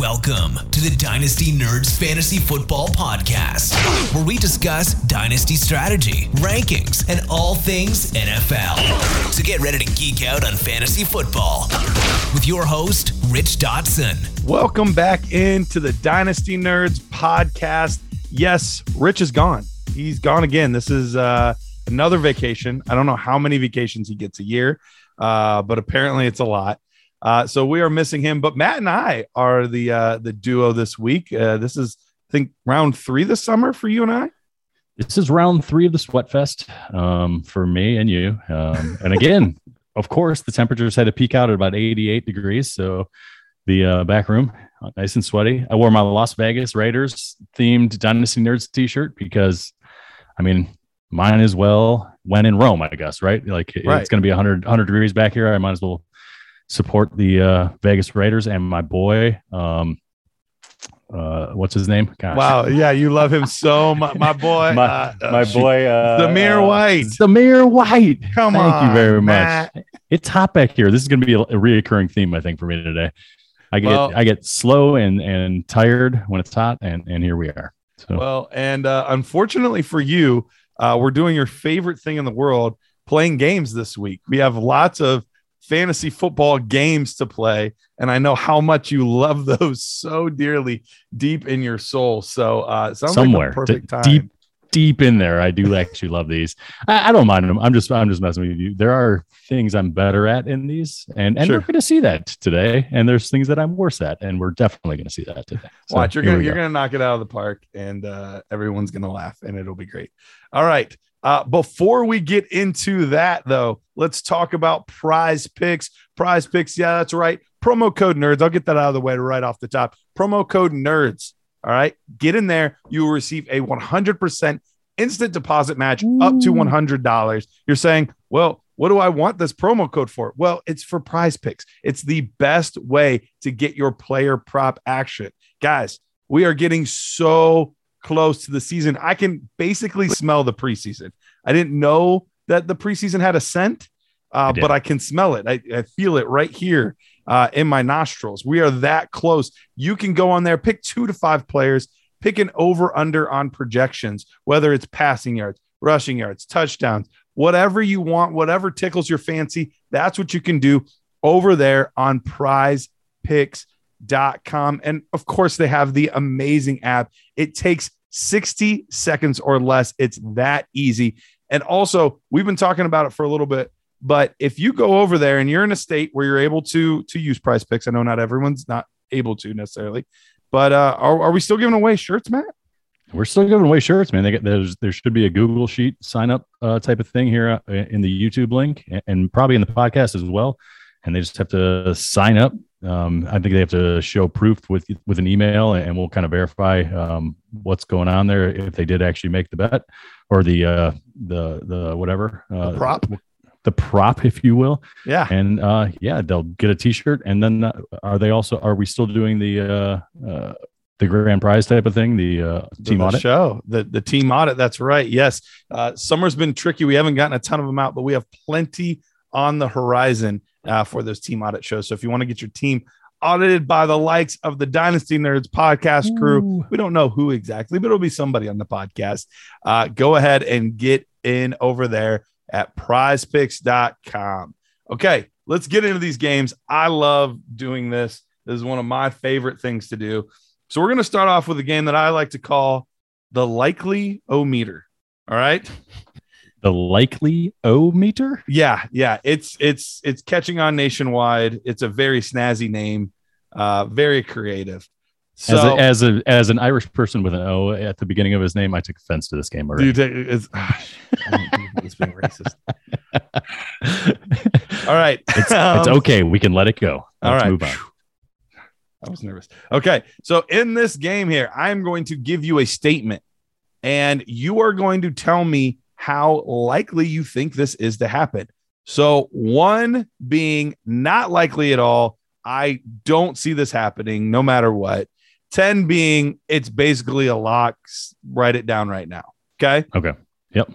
Welcome to the Dynasty Nerds Fantasy Football Podcast, where we discuss dynasty strategy, rankings, and all things NFL. So get ready to geek out on fantasy football with your host, Rich Dotson. Welcome back into the Dynasty Nerds podcast. Yes, Rich is gone. He's gone again. This is uh, another vacation. I don't know how many vacations he gets a year, uh, but apparently it's a lot. Uh, so we are missing him. But Matt and I are the uh, the duo this week. Uh, this is, I think, round three this summer for you and I. This is round three of the Sweatfest um, for me and you. Um, and again, of course, the temperatures had to peak out at about 88 degrees. So the uh, back room, nice and sweaty. I wore my Las Vegas Raiders themed Dynasty Nerds t shirt because, I mean, mine as well when in Rome, I guess, right? Like Right. it's going to be 100, 100 degrees back here. I might as well support the uh, Vegas Raiders and my boy. Um, uh, what's his name? Gosh. Wow, yeah, you love him so much, my boy. My, uh, my boy, uh, Zamir uh, White. Zamir White. Come Thank on, you very Matt. much. It's hot back here. This is going to be a, a reoccurring theme, I think, for me today. I get Well- I get slow and and tired when it's hot, and and here we are. So Well, and uh, unfortunately for you, uh, we're doing your favorite thing in the world, playing games this week. We have lots of fantasy football games to play, and I know how much you love those so dearly, deep in your soul. So, uh, somewhere like perfect time. deep deep in there, I do actually love these. I, I don't mind them. I'm just I'm just messing with you. There are things I'm better at in these, and and Sure. we're going to see that today. And there's things that I'm worse at, and we're definitely going to see that today. So Watch, you're gonna you're go. gonna knock it out of the park, and uh, everyone's gonna laugh, and it'll be great. All right. Uh, before we get into that, though, let's talk about Prize Picks. Prize Picks, yeah, that's right. Promo code Nerds. I'll get that out of the way right off the top. Promo code Nerds. All right, get in there. You will receive a 100% instant deposit match up to $100. You're saying, well, what do I want this promo code for? Well, it's for prize picks. It's the best way to get your player prop action. Guys, we are getting so close to the season. I can basically smell the preseason. I didn't know that the preseason had a scent, uh, did. but I can smell it. I, I feel it right here uh, in my nostrils. We are that close. You can go on there, pick two to five players, pick an over under on projections, whether it's passing yards, rushing yards, touchdowns, whatever you want, whatever tickles your fancy. That's what you can do over there on prizepicks.com. And of course, they have the amazing app. It takes 60 seconds or less. It's that easy. And also, we've been talking about it for a little bit. But if you go over there and you're in a state where you're able to to use Prize Picks, I know not everyone's not able to necessarily, but uh, are, are we still giving away shirts, Matt? We're still giving away shirts, man. They get, there's there should be a Google Sheet sign up uh, type of thing here uh, in the YouTube link, and probably in the podcast as well. And they just have to sign up. Um, I think they have to show proof with with an email, and we'll kind of verify um, what's going on there if they did actually make the bet or the uh, the the whatever uh, The prop? the prop, if you will. Yeah. And uh, yeah, they'll get a T-shirt, and then uh, are they also are we still doing the uh, uh, the grand prize type of thing, the uh, team the audit? show the the team audit that's right yes uh summer's been tricky we haven't gotten a ton of them out but we have plenty on the horizon uh, for those team audit shows so if you want to get your team audited by the likes of the dynasty nerds podcast crew we don't know who exactly but it'll be somebody on the podcast. Uh go ahead and get in over there at prizepicks.com okay let's get into these games. I love doing this. This is one of my favorite things to do. So we're going to start off with a game that I like to call the likely o meter. All right. The likely O meter. Yeah, yeah. It's it's it's catching on nationwide. It's a very snazzy name, uh, very creative. So as, a, as a as an Irish person with an O at the beginning of his name, I took offense to this game already. you take it's, it's being racist. All right. it's, it's Um, okay. We can let it go. All Let's right. move on. I was nervous. Okay. So in this game here, I'm going to give you a statement and you are going to tell me how likely you think this is to happen. So, one being not likely at all. I don't see this happening no matter what. 10 being it's basically a lock. Write it down right now. Okay. Okay. Yep.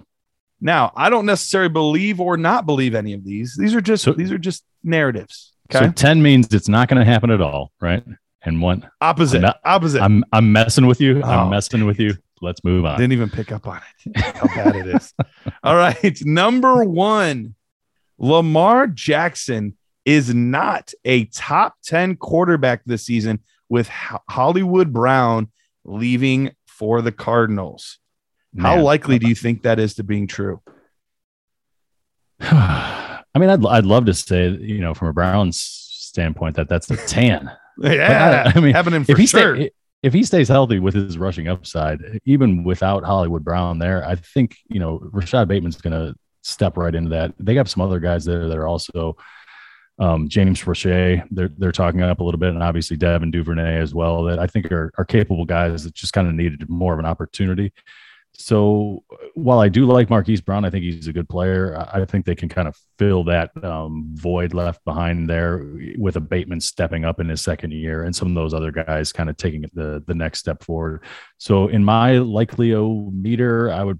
Now, I don't necessarily believe or not believe any of these. These are just So- these are just narratives. Okay. So 10 means it's not going to happen at all, right? And one, Opposite. I'm not- Opposite. I'm I'm messing with you. Oh. I'm messing with you. Let's move on. Didn't even pick up on it. How bad it is. All right. Number one, Lamar Jackson is not a top 10 quarterback this season with Hollywood Brown leaving for the Cardinals. How Man. likely do you think that is to being true? I mean, I'd I'd love to say, you know, from a Browns standpoint, that that's a tan. Yeah. I mean, having him for if he sure. stay, if he stays healthy with his rushing upside, even without Hollywood Brown there, I think you know Rashod Bateman's going to step right into that. They got some other guys there that are also um, James Proche. They're they're talking up a little bit, and obviously Devin Duvernay as well. That I think are are capable guys that just kind of needed more of an opportunity. So while I do like Marquise Brown, I think he's a good player. I think they can kind of fill that um, void left behind there with a Bateman stepping up in his second year and some of those other guys kind of taking the the next step forward. So in my likelio meter, I would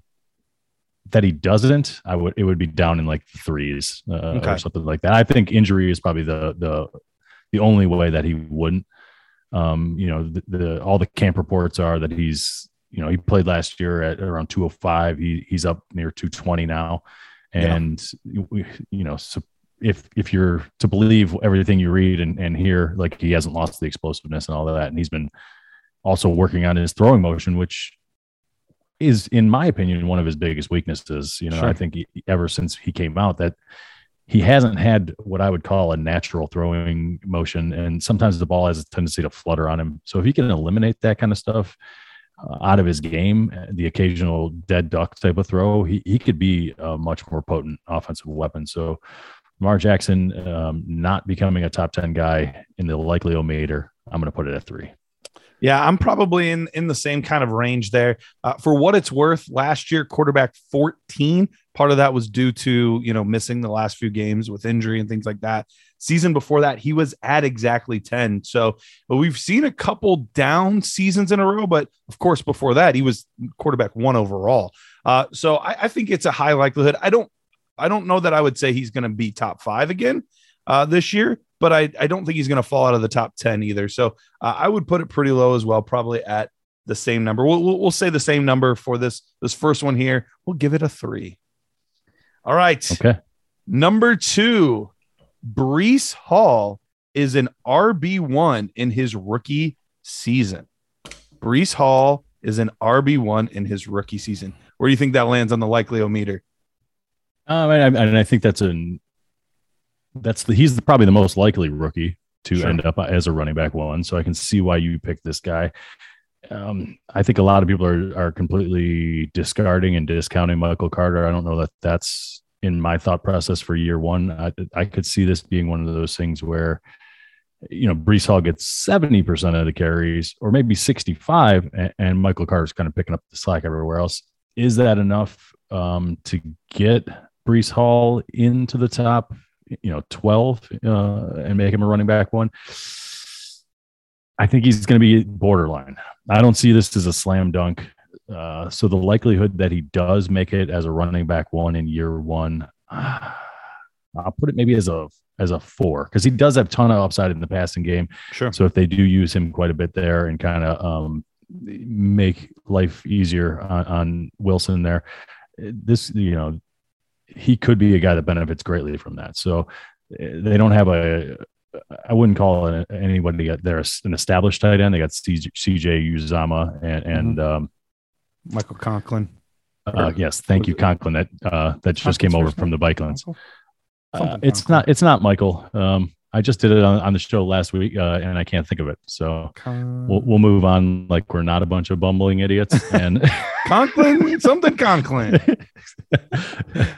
that he doesn't, I would it would be down in like threes uh, Okay. or something like that. I think injury is probably the the the only way that he wouldn't. Um, you know, the, the all the camp reports are that he's you know he played last year at around 205 he he's up near 220 now. And we- you know so if if you're to believe everything you read and, and hear like he hasn't lost the explosiveness and all of that. And he's been also working on his throwing motion which is in my opinion one of his biggest weaknesses. You know Sure. i think he, ever since he came out that he hasn't had what I would call a natural throwing motion, and sometimes the ball has a tendency to flutter on him. So if he can eliminate that kind of stuff out of his game, uh, the occasional dead duck type of throw, he, he could be a much more potent offensive weapon. So Lamar Jackson um, not becoming a top 10 guy in the likeliometer, I'm going to put it at three. Yeah, I'm probably in in the same kind of range there. Uh, for what it's worth, last year quarterback 14. Part of that was due to you know missing the last few games with injury and things like that. Season before that, he was at exactly 10. So, but we've seen a couple down seasons in a row. But of course, before that, he was quarterback one overall. Uh, so I, I think it's a high likelihood. I don't I don't know that I would say he's going to be top five again uh, this year, but I, I don't think he's going to fall out of the top 10 either. So uh, I would put it pretty low as well, probably at the same number. We'll, we'll, we'll say the same number for this, this first one here. We'll give it a three. All right. Okay. Number two, Breece Hall is an RB1 in his rookie season. Breece Hall is an RB1 in his rookie season. Where do you think that lands on the likeliometer? Um, and, I, and I think that's an that's the he's the, probably the most likely rookie to Sure. end up as a running back one. So I can see why you picked this guy. Um, I think a lot of people are are completely discarding and discounting Michael Carter. I don't know that that's in my thought process for year one. I, I could see this being one of those things where you know Breece Hall gets seventy percent of the carries, or maybe sixty five, and, and Michael Carter's kind of picking up the slack everywhere else. Is that enough um, to get Breece Hall into the top, you know, 12 uh, and make him a running back one. I think he's going to be borderline. I don't see this as a slam dunk. Uh, so the likelihood that he does make it as a running back one in year one, I'll put it maybe as a as a four because he does have ton of upside in the passing game. Sure. So if they do use him quite a bit there and kind of um, make life easier on, on Wilson there, this you know he could be a guy that benefits greatly from that. So uh, they don't have a. I wouldn't call it anybody there an established tight end. They got CJ, CJ Uzomah and and um, Michael Conklin. uh, yes, thank you Conklin that uh, that just came over from the Vikings. Uh, it's not it's not Michael. Um, I just did it on, on the show last week uh, and I can't think of it. So we'll we'll move on like we're not a bunch of bumbling idiots and. Conklin, something Conklin. Uh,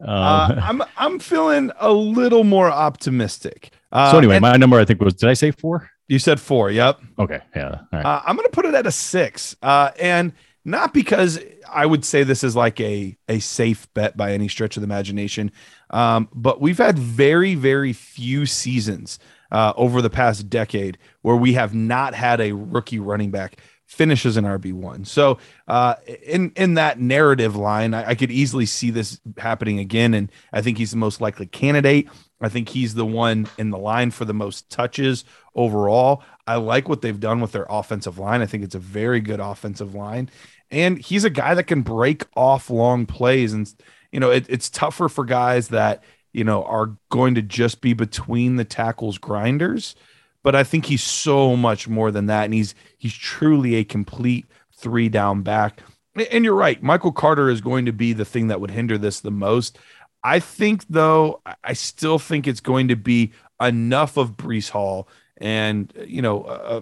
Uh, I'm I'm feeling a little more optimistic. Uh, so anyway, and my number I think was did I say four? you said four. Yep. Okay, yeah. All right. Uh, I'm going to put it at a six, uh, and not because I would say this is like a a safe bet by any stretch of the imagination, um, but we've had very very few seasons uh, over the past decade where we have not had a rookie running back finish as an RB one. So uh, in in that narrative line, I, I could easily see this happening again, and I think he's the most likely candidate. I think he's the one in the line for the most touches overall. I like what they've done with their offensive line. I think it's a very good offensive line. And he's a guy that can break off long plays. And, you know, it, it's tougher for guys that, you know, are going to just be between the tackles grinders. But I think he's so much more than that. And he's he's truly a complete three down back. And you're right. Michael Carter is going to be the thing that would hinder this the most. I think, though, I still think it's going to be enough of Breece Hall and, you know, uh,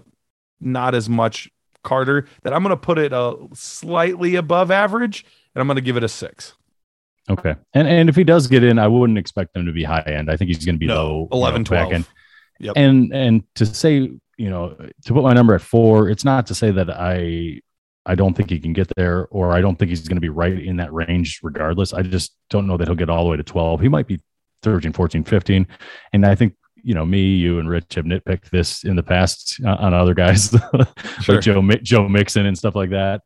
not as much Carter that I'm going to put it a uh, slightly above average and I'm going to give it a six. Okay. And and if he does get in, I wouldn't expect him to be high end. I think he's going to be no, low 11, you know, 12. End. Yep. And and to say, you know, to put my number at four, it's not to say that I I don't think he can get there, or I don't think he's going to be right in that range regardless. I just don't know that he'll get all the way to 12. He might be 13, 14, 15. And I think, you know, me, you, and Rich have nitpicked this in the past on other guys sure. like Joe, Joe Mixon and stuff like that.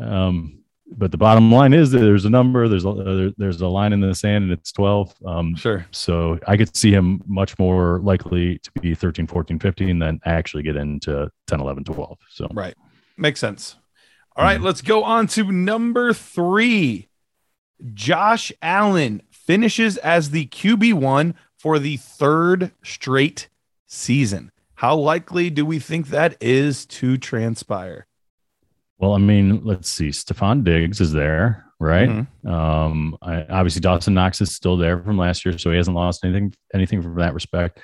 Um, but the bottom line is that there's a number, there's a, there's a line in the sand and it's 12. Um, sure. So I could see him much more likely to be 13, 14, 15 than actually get into 10, 11, 12. So, right. Makes sense. All right, let's go on to number three. Josh Allen finishes as the QB1 for the third straight season. How likely do we think that is to transpire? Well, I mean, let's see. Stefon Diggs is there, right? Mm-hmm. Um, I, obviously Dawson Knox is still there from last year, so he hasn't lost anything anything from that respect.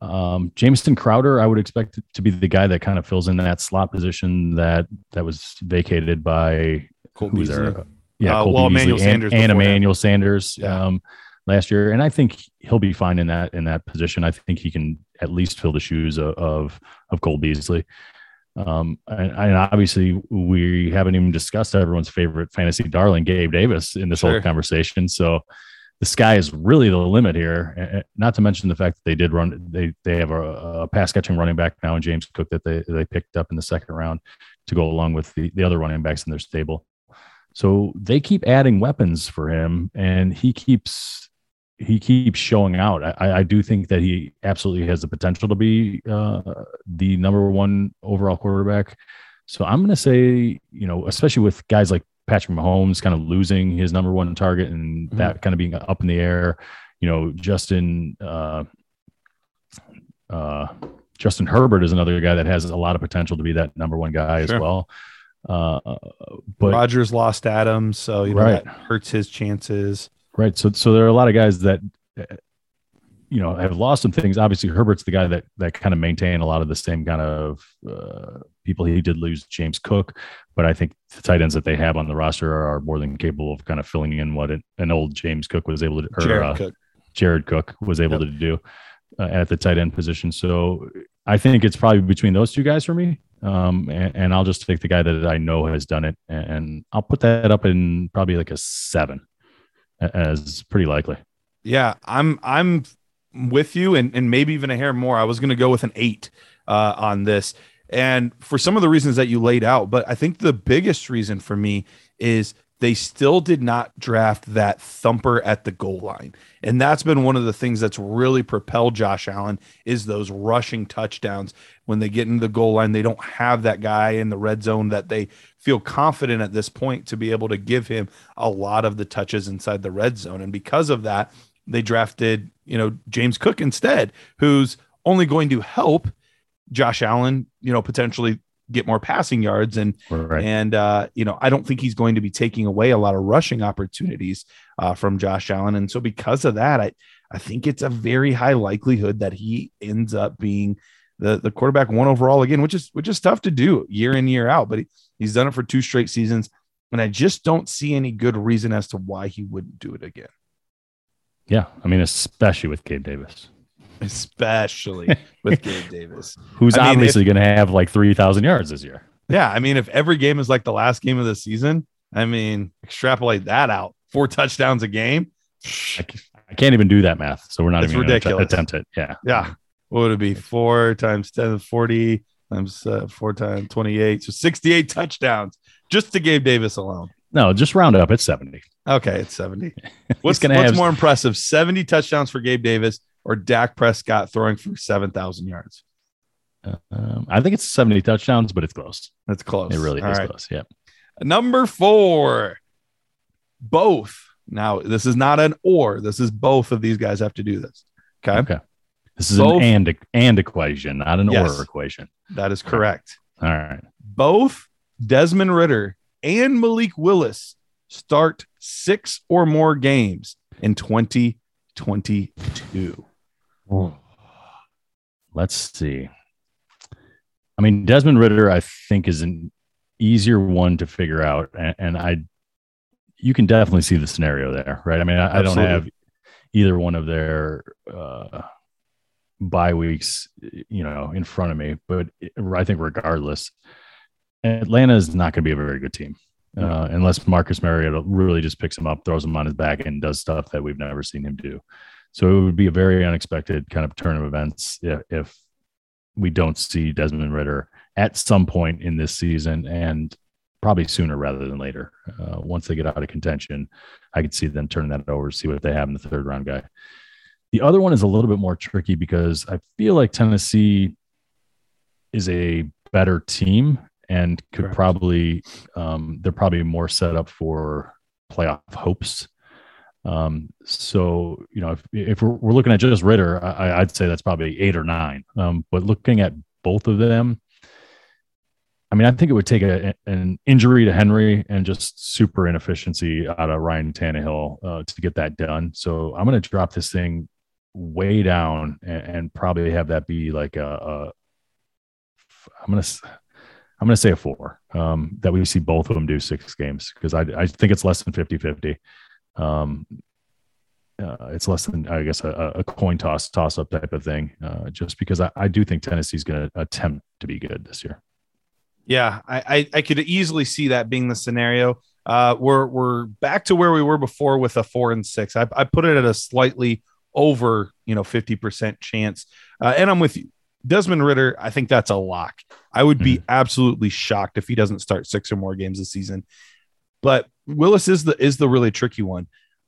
Um, Jamison Crowder, I would expect to be the guy that kind of fills in that slot position that that was vacated by Cole there? Yeah, uh, well, Emmanuel Sanders and, and Emmanuel Sanders yeah. um, last year, and I think he'll be fine in that in that position. I think he can at least fill the shoes of of, of Cole Beasley. Um, and, and, obviously, we haven't even discussed everyone's favorite fantasy darling, Gabe Davis, in this sure. whole conversation. So the sky is really the limit here. Not to mention the fact that they did run they they have a, a pass catching running back now in James Cook that they they picked up in the second round to go along with the, the other running backs in their stable. So they keep adding weapons for him, and he keeps he keeps showing out. I, I do think that he absolutely has the potential to be uh, the number one overall quarterback. So I'm going to say, you know, especially with guys like Patrick Mahomes kind of losing his number one target and mm-hmm. that kind of being up in the air. You know, Justin uh, uh, Justin Herbert is another guy that has a lot of potential to be that number one guy sure. as well. Uh, but Rodgers lost Adams, so you know right. that hurts his chances. Right. So so there are a lot of guys that you know have lost some things. Obviously, Herbert's the guy that that kind of maintained a lot of the same kind of uh, people. He did lose James Cook, but I think the tight ends that they have on the roster are, more than capable of kind of filling in what it, an old James Cook was able to. Or, Jared, uh, Cook. Jared Cook was able yep. to do uh, at the tight end position. So I think it's probably between those two guys for me. Um, and, and, I'll just take the guy that I know has done it, and I'll put that up in probably like a seven, as pretty likely. Yeah, I'm I'm with you and, and maybe even a hair more. I was going to go with an eight uh, on this. And for some of the reasons that you laid out, but I think the biggest reason for me is they still did not draft that thumper at the goal line. And that's been one of the things that's really propelled Josh Allen is those rushing touchdowns. When they get into the goal line, they don't have that guy in the red zone that they feel confident at this point to be able to give him a lot of the touches inside the red zone. And because of that, they drafted, you know, James Cook instead, who's only going to help Josh Allen, you know, potentially get more passing yards and right. and uh, you know I don't think he's going to be taking away a lot of rushing opportunities uh, from Josh Allen and so because of that I I think it's a very high likelihood that he ends up being the the quarterback one overall again which is which is tough to do year in year out but he, he's done it for two straight seasons and I just don't see any good reason as to why he wouldn't do it again. Yeah, I mean, especially with Gabe Davis. Especially with Gabe Davis, who's I mean, obviously going to have like three thousand yards this year. Yeah, I mean, if every game is like the last game of the season, I mean, extrapolate that out. Four touchdowns a game. I, can't even do that math, so we're not it's even ridiculous. attempt it. Yeah, yeah. What would it be? Four times 10, 40 times uh, four times 28. So 68 touchdowns just to Gabe Davis alone. No, just round up. It's 70. Okay, it's 70. What's, what's have... more impressive? 70 touchdowns for Gabe Davis or Dak Prescott throwing for 7,000 yards? Um, I think it's 70 touchdowns, but it's close. That's close. It really All is right. close. Yeah. Number four, both. Now, this is not an or. This is both of these guys have to do this. Okay. Okay. This is Both- an and and equation, not an Yes. or equation. That is correct. All right. Both Desmond Ridder and Malik Willis start six or more games in 2022. Let's see. I mean, Desmond Ridder, I think, is an easier one to figure out, and, and I, you can definitely see the scenario there, right? I mean, I, I don't have either one of their uh, bye weeks, you know, in front of me, but I think regardless, Atlanta is not going to be a very good team. Uh, unless Marcus Mariota really just picks him up, throws him on his back, and does stuff that we've never seen him do. So it would be a very unexpected kind of turn of events if, if we don't see Desmond Ridder at some point in this season and probably sooner rather than later. Uh, once they get out of contention, I could see them turn that over, see what they have in the third round guy. The other one is a little bit more tricky because I feel like Tennessee is a better team and could Correct. probably, um, they're probably more set up for playoff hopes. Um, so you know, if, if we're, we're looking at just Ridder, I, I'd say that's probably eight or nine. Um, but looking at both of them, I mean, I think it would take a, an injury to Henry and just super inefficiency out of Ryan Tannehill uh, to get that done. So I'm going to drop this thing way down and, and probably have that be like a, a I'm going to, I'm going to say a four, um, that we see both of them do six games because I, I think it's less than 50 50. Um, uh, it's less than, I guess, a, a coin toss, toss up type of thing, uh, just because I, I do think Tennessee's going to attempt to be good this year. Yeah, I, I, I could easily see that being the scenario. Uh, we're we're back to where we were before with a four and six. I, I put it at a slightly over, you know, fifty percent chance. Uh, and I'm with you, Desmond Ridder. I think that's a lock. I would be absolutely shocked if he doesn't start six or more games this season. But Willis is the is the really tricky one.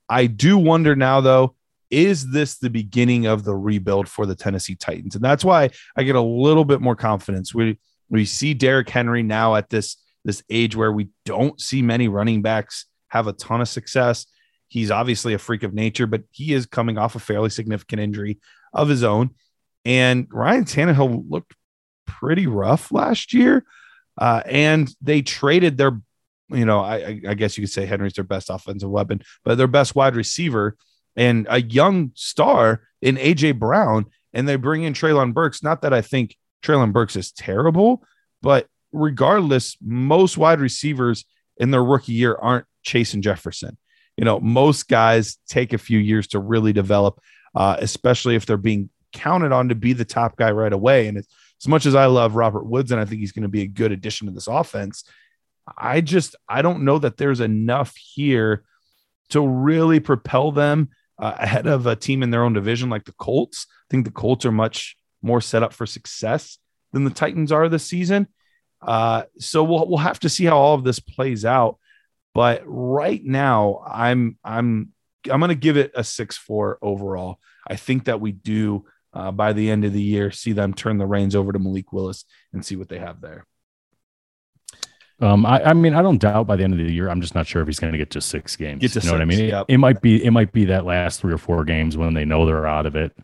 I do wonder now though, is this the beginning of the rebuild for the Tennessee Titans? And that's why I get a little bit more confidence. We we see Derrick Henry now at this this age where we don't see many running backs have a ton of success. He's obviously a freak of nature, but he is coming off a fairly significant injury of his own. And Ryan Tannehill looked pretty rough last year. Uh, and they traded their, you know, I, I- guess you could say Henry's their best offensive weapon, but their best wide receiver and a young star in AJ Brown. And they bring in Treylon Burks. Not that I think Treylon Burks is terrible, but regardless, most wide receivers in their rookie year aren't Chase and Jefferson. You know, most guys take a few years to really develop, uh, especially if they're being counted on to be the top guy right away. And as much as I love Robert Woods and I think he's going to be a good addition to this offense, I just I don't know that there's enough here to really propel them uh, ahead of a team in their own division like the Colts. I think the Colts are much more set up for success than the Titans are this season. Uh, so we'll we'll have to see how all of this plays out. But right now, I'm I'm I'm going to give it a six four overall. I think that we do uh, by the end of the year see them turn the reins over to Malik Willis and see what they have there. Um, I, I mean, I don't doubt by the end of the year. I'm just not sure if he's going to get to six games. Get to you know what I mean? It- yep. It, might be, it might be that last three or four games when they know they're out of it.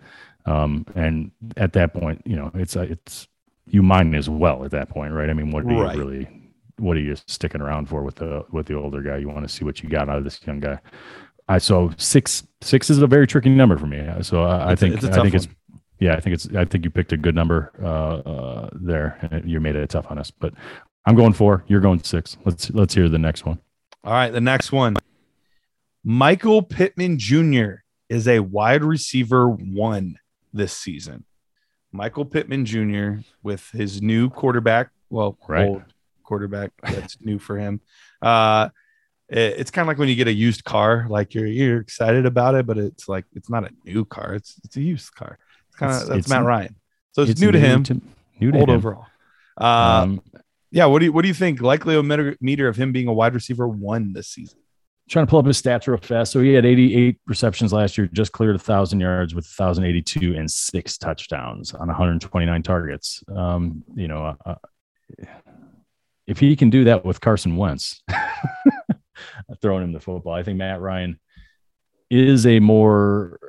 Um, and at that point, you know, it's, uh, it's, you might as well at that point, right? I mean, what are Right. you really, what are you sticking around for with the, with the older guy? You want to see what you got out of this young guy. I, so six, six is a very tricky number for me. So I, I think, I think it's, yeah, I think it's, I think you picked a good number, uh, uh, there and you made it tough on us, but I'm going four. You're going six. Let's let's hear the next one. All right, the next one. Michael Pittman Jr. is a wide receiver one this season. Michael Pittman Jr. with his new quarterback, well, Right. old quarterback that's new for him. Uh, it- it's kind of like when you get a used car, like you're you're excited about it, but it's like it's not a new car; it's it's a used car. It's kind of that's it's- Matt Ryan, so it's, new to him, new to old him. overall. Uh, Um, yeah, what do you what do you think? Likely meter meter of him being a wide receiver one this season. trying to pull up his stats real fast. So he had 88 receptions last year, just cleared a thousand yards with 1,082 and six touchdowns on 129 targets. Um, you know, uh, if he can do that with Carson Wentz, throwing him the football, I think Matt Ryan is a more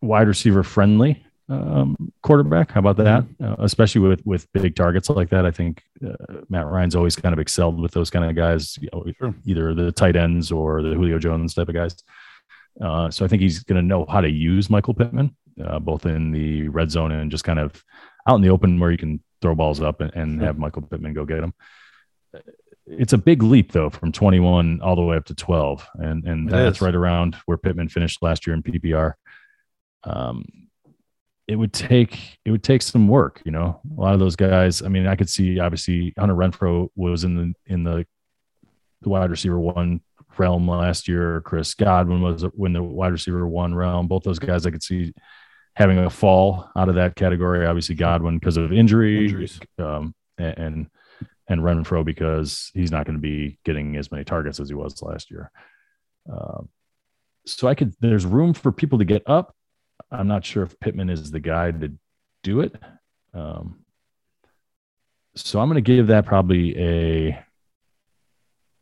wide receiver friendly um, quarterback. How about that? Mm-hmm. Uh, especially with with big targets like that. I think uh, Matt Ryan's always kind of excelled with those kind of guys, you know, Sure. either the tight ends or the Julio Jones type of guys. Uh, so I think he's going to know how to use Michael Pittman, uh, both in the red zone and just kind of out in the open where you can throw balls up and, and Sure. have Michael Pittman go get them. It's a big leap though, from 21 all the way up to 12, and and It that's is. right around where Pittman finished last year in PPR. Um, it would take it would take some work, you know. A lot of those guys. I mean, I could see obviously Hunter Renfrow was in the in the the wide receiver one realm last year. Chris Godwin was when the wide receiver one realm. Both those guys I could see having a fall out of that category. Obviously Godwin because of injury, Injuries. um, and and and Renfrow because he's not going to be getting as many targets as he was last year. Um, so I could. There's room for people to get up. I'm not sure if Pittman is the guy to do it. Um, so I'm going to give that probably a.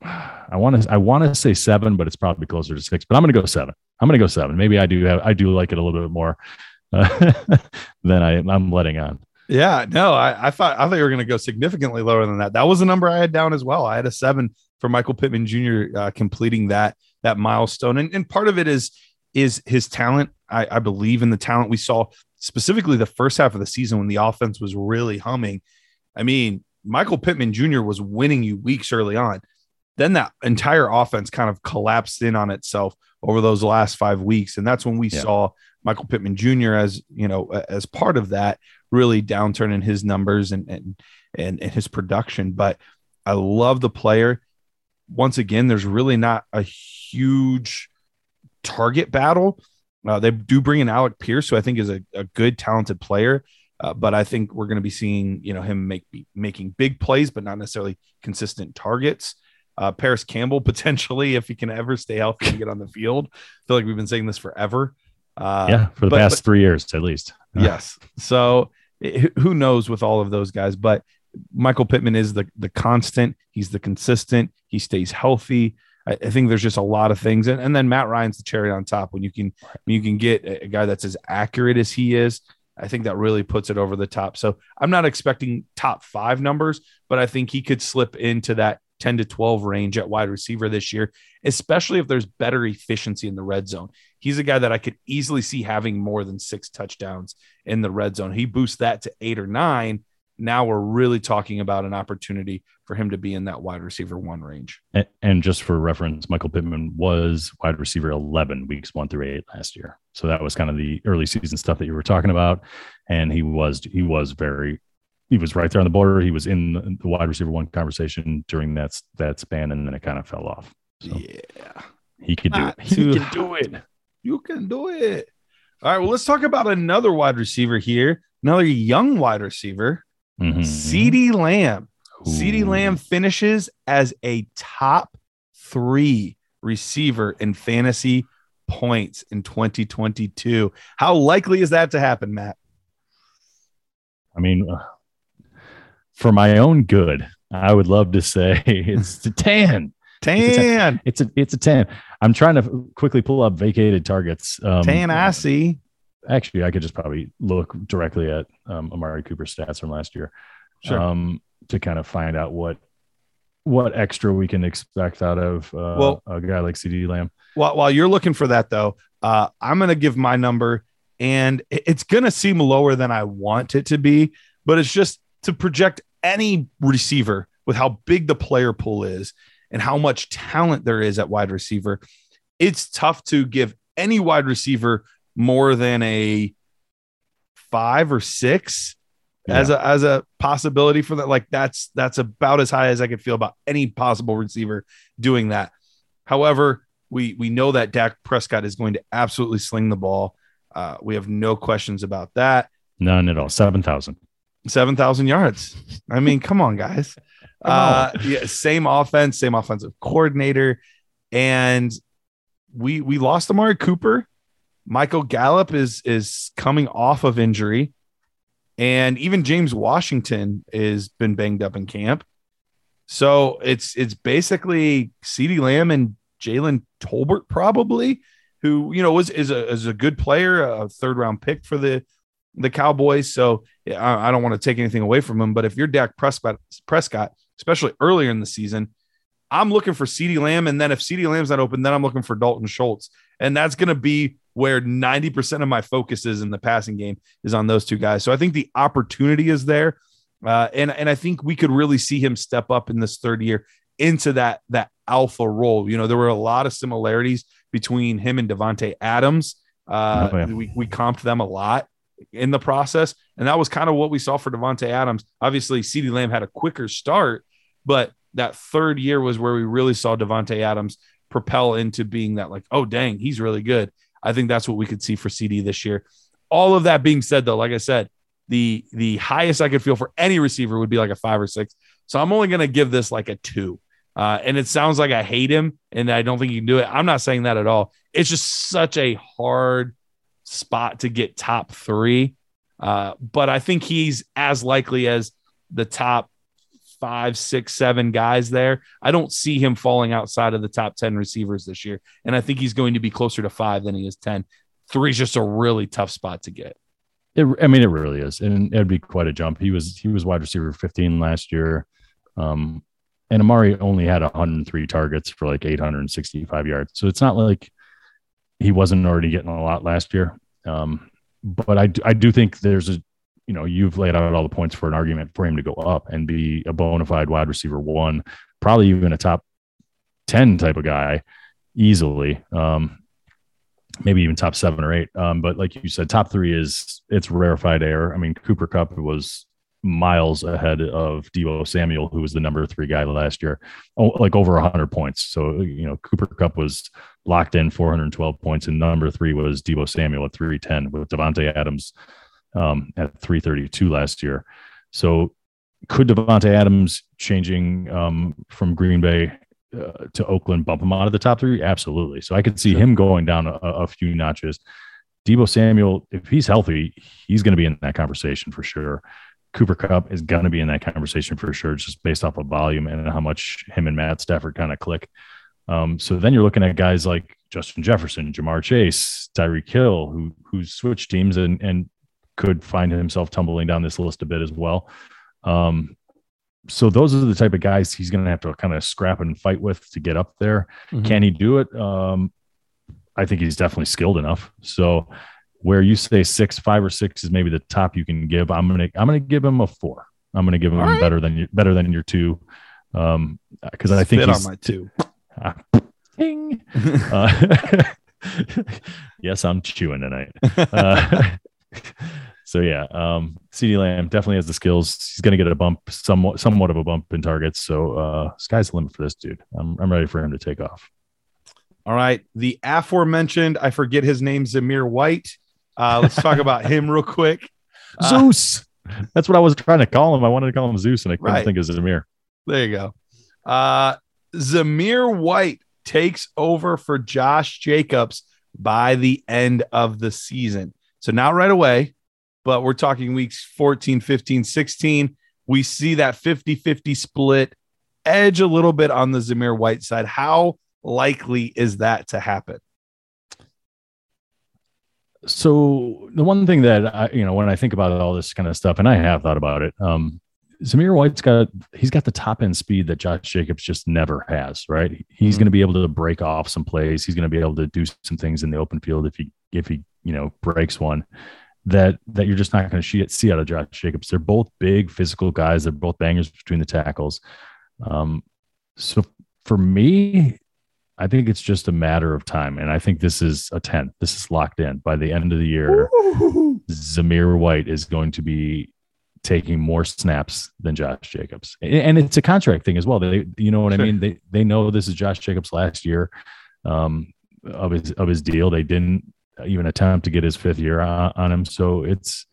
I want to I want to say seven, but it's probably closer to six. But I'm going to go seven. I'm going to go seven. Maybe I do have I do like it a little bit more uh, than I I'm letting on. Yeah, no, I, I thought I thought you were going to go significantly lower than that. That was the number I had down as well. I had a seven for Michael Pittman Jr. Uh, completing that that milestone, and and part of it is is his talent. I, I believe in the talent we saw specifically the first half of the season when the offense was really humming. I mean, Michael Pittman Jr. was winning you weeks early on. Then that entire offense kind of collapsed in on itself over those last five weeks, and that's when we Yeah. saw Michael Pittman Jr. as you know as part of that really downturn in his numbers and and and, and his production. But I love the player. Once again, there's really not a huge target battle. Uh, they do bring in Alec Pierce, who I think is a, a good, talented player. Uh, but I think we're going to be seeing, you know, him make making big plays, but not necessarily consistent targets. Uh, Parris Campbell potentially, if he can ever stay healthy and get on the field. I feel like we've been saying this forever. Uh, yeah, for the but- past but- three years at least. yes. So it- who knows with all of those guys, but Michael Pittman is the the constant. He's the consistent. He stays healthy. I, I think there's just a lot of things, and, and then Matt Ryan's the cherry on top. When you can when you can get a, a guy that's as accurate as he is, I think that really puts it over the top. So I'm not expecting top five numbers, but I think he could slip into that 10 to 12 range at wide receiver this year, especially if there's better efficiency in the red zone. He's a guy that I could easily see having more than six touchdowns in the red zone. He boosts that to eight or nine. Now we're really talking about an opportunity for him to be in that wide receiver one range. And, and just for reference, Michael Pittman was wide receiver 11 weeks one through eight last year. So that was kind of the early season stuff that you were talking about. And he was, he was very, he was right there on the border. He was in the wide receiver one conversation during that, that span. And then it kind of fell off. So Yeah. he could do Not it. He can do it. You can do it. All right. Well, let's talk about another wide receiver here, another young wide receiver, Mhm. CeeDee Lamb. CeeDee Lamb finishes as a top three receiver in fantasy points in 2022. How likely is that to happen, Matt? I mean, uh, for my own good, I would love to say it's a 10. Tan, It's a it's a 10. I'm trying to quickly pull up vacated targets. Um, tan, I see. Actually, I could just probably look directly at um, Amari Cooper's stats from last year Sure. um, to kind of find out what what extra we can expect out of uh, Well- a guy like CeeDee Lamb. While, while you're looking for that, though, uh, I'm going to give my number, and it's going to seem lower than I want it to be, but it's just to project any receiver with how big the player pool is and how much talent there is at wide receiver. It's tough to give any wide receiver more than a five or six as a as a possibility for that. Like that's that's about as high as I could feel about any possible receiver doing that. However, we we know that Dak Prescott is going to absolutely sling the ball. Uh, we have no questions about that. None at all. Seven thousand. Seven thousand yards. I mean, come on, guys. Uh, yeah, same offense, same offensive coordinator. and we we lost Amari Cooper. Michael Gallup is is coming off of injury, and even James Washington has been banged up in camp. So it's it's basically CeeDee Lamb and Jalen Tolbert probably, who you know was is a is a good player, a third round pick for the the Cowboys. So I, I don't want to take anything away from him, but if you're Dak Prescott, Prescott, especially earlier in the season, I'm looking for CeeDee Lamb, and then if CeeDee Lamb's not open, then I'm looking for Dalton Schultz, and that's going to be where 90% of my focus is in the passing game is on those two guys. So I think the opportunity is there. Uh, and, and I think we could really see him step up in this third year into that, that alpha role. You know, there were a lot of similarities between him and Davante Adams. Uh, oh, yeah. we, we comped them a lot in the process. And that was kind of what we saw for Davante Adams. Obviously, CeeDee Lamb had a quicker start, but that third year was where we really saw Davante Adams propel into being that like, oh dang, he's really good. I think that's what we could see for CeeDee this year. All of that being said, though, like I said, the the highest I could feel for any receiver would be like a five or six. So I'm only going to give this like a two. Uh, and it sounds like I hate him and I don't think he can do it. I'm not saying that at all. It's just such a hard spot to get top three. Uh, but I think he's as likely as the top five, six, seven guys there. I don't see him falling outside of the top 10 receivers this year. And I think he's going to be closer to five than he is 10. Three is just a really tough spot to get. It, I mean, it really is. And it'd be quite a jump. He was, he was wide receiver 15 last year. Um, and Amari only had 103 targets for like 865 yards. So it's not like he wasn't already getting a lot last year. Um, but I, I do think there's a you know, you've laid out all the points for an argument for him to go up and be a bona fide wide receiver one, probably even a top 10 type of guy easily. Um, maybe even top seven or eight. Um, but like you said, top three is it's rarefied air. I mean, Cooper Kupp was miles ahead of Deebo Samuel, who was the number three guy last year, oh, like over 100 points. So, you know, Cooper Kupp was locked in 412 points, and number three was Deebo Samuel at 310, with Davante Adams um, at 332 last year. So could Davante Adams changing um, from Green Bay uh, to Oakland bump him out of the top three? Absolutely. So I could see sure. him going down a, a, few notches. Deebo Samuel, if he's healthy, he's going to be in that conversation for sure. Cooper Kupp is going to be in that conversation for sure, just based off of volume and how much him and Matt Stafford kind of click. Um, so then you're looking at guys like Justin Jefferson, Ja'Marr Chase, Tyreek Hill, who who switched teams and and could find himself tumbling down this list a bit as well. Um, so those are the type of guys he's going to have to kind of scrap and fight with to get up there. Mm-hmm. Can he do it? Um, I think he's definitely skilled enough. So where you say six, five or six is maybe the top you can give, I'm gonna I'm gonna give him a four. I'm gonna give him right. better than you better than your two. Um, because I think Spit he's on my two. Ding. uh, yes, I'm chewing tonight. Uh, so yeah, um, CeeDee Lamb definitely has the skills. He's going to get a bump, somewhat, somewhat of a bump in targets. So uh, sky's the limit for this dude. I'm, I'm ready for him to take off. All right, the aforementioned, I forget his name, Zamir White. Uh, let's talk about him real quick. Uh, Zeus. That's what I was trying to call him. I wanted to call him Zeus, and I couldn't right. think of Zamir. There you go. Uh, Zamir White takes over for Josh Jacobs by the end of the season. So not right away, but we're talking weeks 14, 15, 16. We see that 50 50 split edge a little bit on the Zamir White side. How likely is that to happen? So the one thing that I, you know, when I think about all this kind of stuff, and I have thought about it, um, Zamir White's got he's got the top end speed that Josh Jacobs just never has, right? He's mm-hmm. going to be able to break off some plays. He's going to be able to do some things in the open field if he if he you know breaks one that that you're just not going to see out of Josh Jacobs. They're both big physical guys. They're both bangers between the tackles. Um, so for me, I think it's just a matter of time, and I think this is a ten. This is locked in by the end of the year. Ooh. Zamir White is going to be taking more snaps than Josh Jacobs, and it's a contract thing as well. They, you know what sure. I mean? They they know this is Josh Jacobs last year um, of his of his deal. They didn't even attempt to get his fifth year on, on him. So it's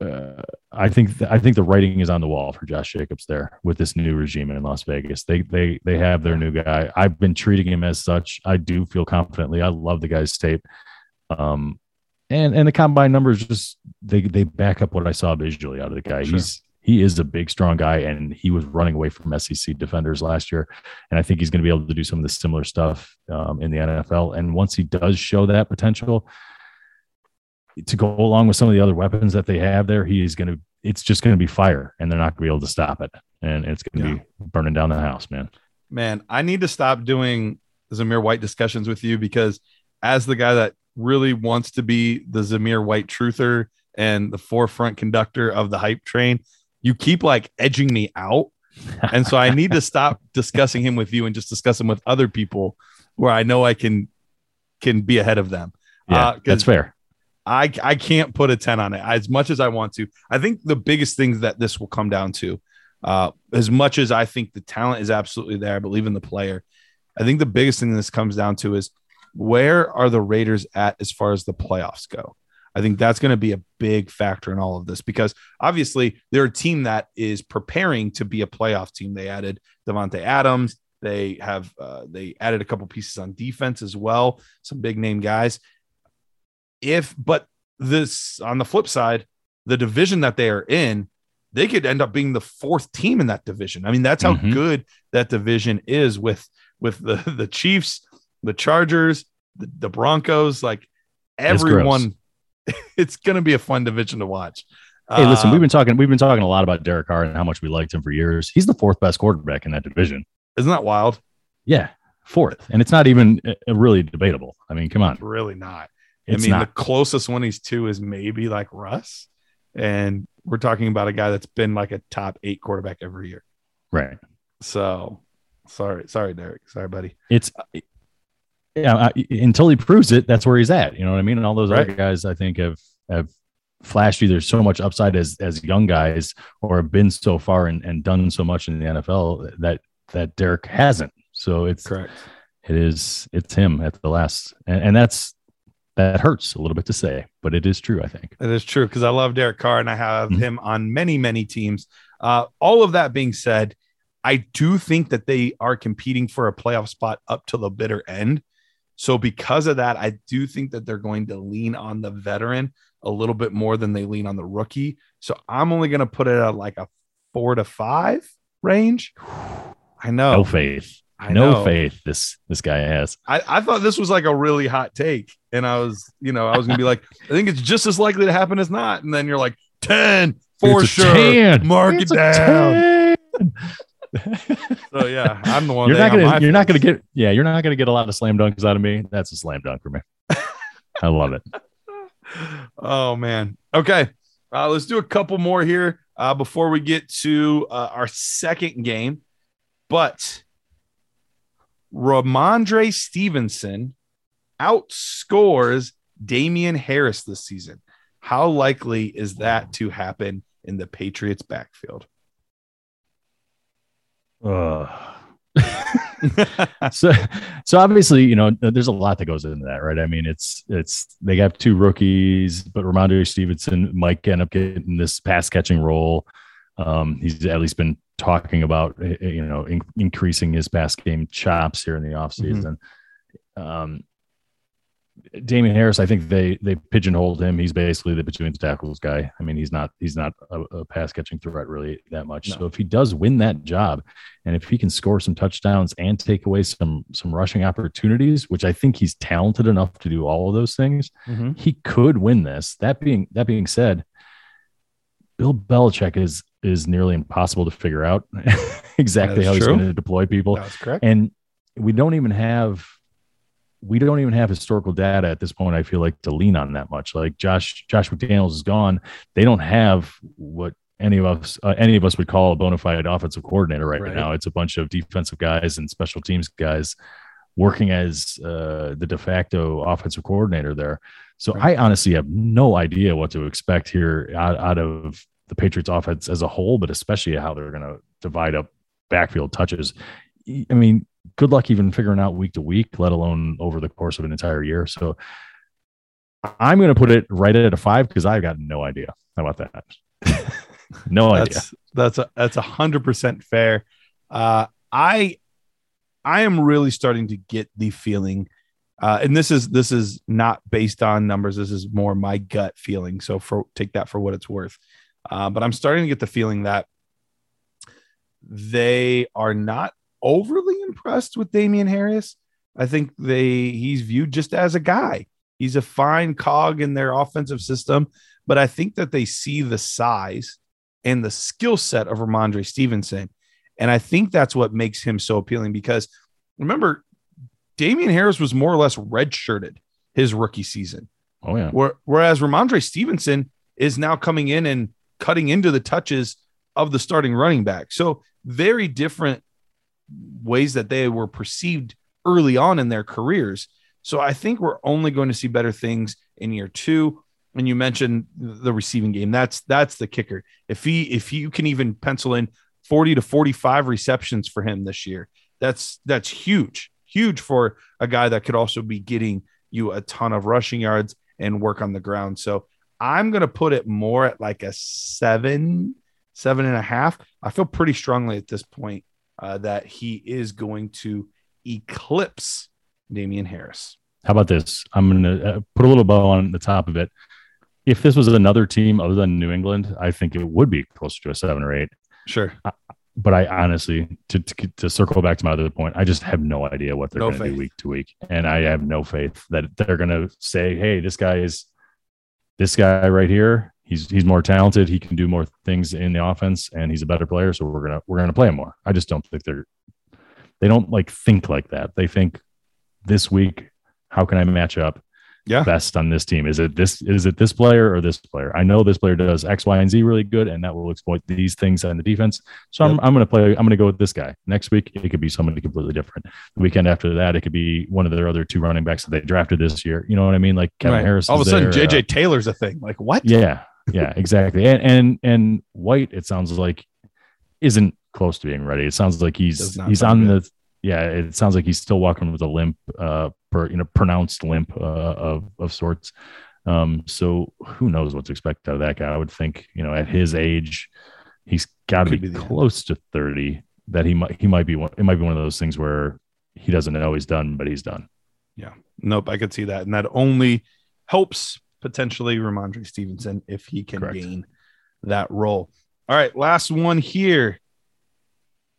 uh, I think th- I think the writing is on the wall for Josh Jacobs there with this new regime in Las Vegas. They they they have their new guy. I've been treating him as such. I do feel confidently. I love the guy's tape. Um, and and the combine numbers just they they back up what I saw visually out of the guy. Sure. He's he is a big, strong guy, and he was running away from SEC defenders last year. And I think he's going to be able to do some of the similar stuff um, in the NFL. And once he does show that potential to go along with some of the other weapons that they have there, he is going to. It's just going to be fire, and they're not going to be able to stop it. And it's going to Yeah. be burning down the house, man. Man, I need to stop doing Zamir White discussions with you because as the guy that really wants to be the Zamir White truther and the forefront conductor of the hype train, you keep like edging me out. And so I need to stop discussing him with you and just discuss him with other people where I know I can can be ahead of them. Yeah, Uh, that's fair. I I can't put a 10 on it as much as I want to. I think the biggest things that this will come down to, uh, as much as I think the talent is absolutely there, I believe in the player. I think the biggest thing this comes down to is where are the Raiders at as far as the playoffs go? I think that's going to be a big factor in all of this because obviously they're a team that is preparing to be a playoff team. They added Davante Adams. They have uh, they added a couple pieces on defense as well, some big name guys if but this on the flip side the division that they are in they could end up being the fourth team in that division i mean that's how Mhm. good that division is with with the the chiefs the chargers the, the broncos like everyone it's gonna be a fun division to watch Hey, listen, Uh, we've been talking. We've been talking a lot about Derek Carr and how much we liked him for years. He's the fourth best quarterback in that division. isn't that wild Yeah, fourth, and it's not even uh, really debatable. I mean, come on, it's really not it's I mean, not. the closest one he's to is maybe like Russ. And we're talking about a guy that's been like a top eight quarterback every year. right. So sorry, sorry, Derek. Sorry, buddy. It's yeah. I, until he proves it, that's where he's at. You know what I mean? And all those other guys, I think, have have flashed either so much upside as as young guys or have been so far and, and done so much in the NFL that that Derek hasn't. So it's Correct. it is it's him at the last, and, and that's that hurts a little bit to say, but it is true. I think. It is true because I love Derek Carr and I have Mhm. him on many, many teams. Uh, all of that being said, I do think that they are competing for a playoff spot up to the bitter end. So, because of that, I do think that they're going to lean on the veteran a little bit more than they lean on the rookie. So, I'm only going to put it at like a four to five range. I know. No faith. I no know. faith. This this guy has. I, I thought this was like a really hot take. And I was, you know, I was gonna be like, I think it's just as likely to happen as not. And then you're like, 10 for It's sure. 10. Mark It's it down. 10. So yeah, I'm the one. you're not gonna you're not gonna get yeah you're not gonna get a lot of slam dunks out of me. That's a slam dunk for me. I love it. Oh man. Okay. Uh, let's do a couple more here uh, before we get to uh, our second game. But Rhamondre Stevenson outscores Damien Harris this season. How likely is that to happen in the Patriots backfield? So so obviously you know there's a lot that goes into that right? I mean it's it's they have two rookies but rhamondre stevenson might end up getting this pass catching role. Um he's at least been talking about eh, eh, you know in, increasing his pass game chops here in the offseason. Um Damien Harris, I think they they pigeonholed him. He's basically the between the tackles guy. I mean, he's not he's not a, a pass catching threat really that much. No. So if he does win that job, and if he can score some touchdowns and take away some some rushing opportunities, which I think he's talented enough to do all of those things, mm-hmm. he could win this. That being that being said, Bill Belichick is is nearly impossible to figure out exactly how he's going to deploy people That's correct. and we don't even have we don't even have historical data at this point i feel like to lean on that much. Like josh josh mcdaniels is gone. They don't have what any of us uh, any of us would call a bona fide offensive coordinator right, Right. now. It's a bunch of defensive guys and special teams guys working as uh, the de facto offensive coordinator there. So Right. i honestly have no idea what to expect here out, out of the patriots offense as a whole but especially how they're going to divide up backfield touches. I mean, good luck even figuring out week to week, let alone over the course of an entire year. So I'm going to put it right at a five because I've got no idea. How about that? no idea. That's that's a that's a hundred percent fair. Uh, I I am really starting to get the feeling, uh, and this is this is not based on numbers. This is more my gut feeling. So for take that for what it's worth. Uh, but I'm starting to get the feeling that they are not overly impressed with Damien Harris. I think they he's viewed just as a guy. He's a fine cog in their offensive system, but I think that they see the size and the skill set of Rhamondre Stevenson. And I think that's what makes him so appealing because remember, Damien Harris was more or less redshirted his rookie season. Oh, yeah. Whereas Rhamondre Stevenson is now coming in and cutting into the touches of the starting running back. So very different ways that they were perceived early on in their careers. So I think we're only going to see better things in year two. And you mentioned the receiving game. That's that's the kicker. If he if you can even pencil in 40 to 45 receptions for him this year, that's that's huge. Huge for a guy that could also be getting you a ton of rushing yards and work on the ground. So I'm gonna put it more at like a seven, seven and a half. I feel pretty strongly at this point uh, that he is going to eclipse Damien Harris. How about this? I'm going to uh, put a little bow on the top of it. If this was another team other than New England, I think it would be closer to a seven or eight. Sure. But I honestly, to, to, to, circle back to my other point, I just have no idea what they're No going to do week to week. And I have no faith that they're going to say, hey, this guy is this guy right here. He's he's more talented. He can do more things in the offense, and he's a better player. So we're gonna we're gonna play him more. I just don't think they're they don't like think like that. They think this week, how can I match up Yeah. best on this team? Is it this is it this player or this player? I know this player does X, Y, and Z really good, and that will exploit these things on the defense. So I'm I'm gonna play, I'm gonna go with this guy. Next week it could be somebody completely different. The weekend after that, it could be one of their other two running backs that they drafted this year. You know what I mean? Like Kevin Right. Harris. All of a sudden, there, JJ uh, Taylor's a thing. Like what? yeah, yeah, exactly. And and and White, it sounds like isn't close to being ready. It sounds like he's he's on the yeah. It sounds like he's still walking with a limp, uh, per you know, pronounced limp uh, of of sorts. Um, so who knows what to expect out of that guy? I would think you know at his age, he's got to be, be close to thirty. That he might he might be one. It might be one of those things where he doesn't know he's done, but he's done. Yeah. Nope, I could see that. And that only helps potentially Rhamondre Stevenson if he can Correct. gain that role. All right, last one here.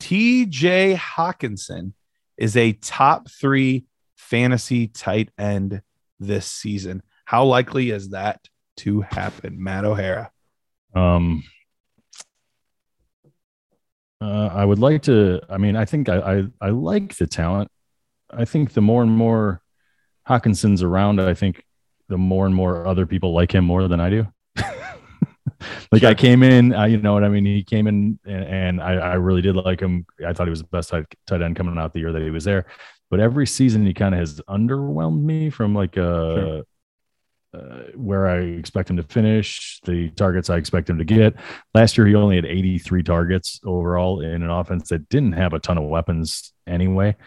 TJ Hockenson is a top three fantasy tight end this season. How likely is that to happen, Matt O'Hara? Um, uh, I would like to. I mean, I think I, I I like the talent. I think the more and more Hockenson's around, I think the more and more other people like him more than I do. like I came in, uh, you know what I mean. He came in, and, and I, I really did like him. I thought he was the best tight, tight end coming out the year that he was there. But every season, he kind of has underwhelmed me from like a. Uh, where I expect him to finish, the targets I expect him to get. Last year, he only had 83 targets overall in an offense that didn't have a ton of weapons anyway.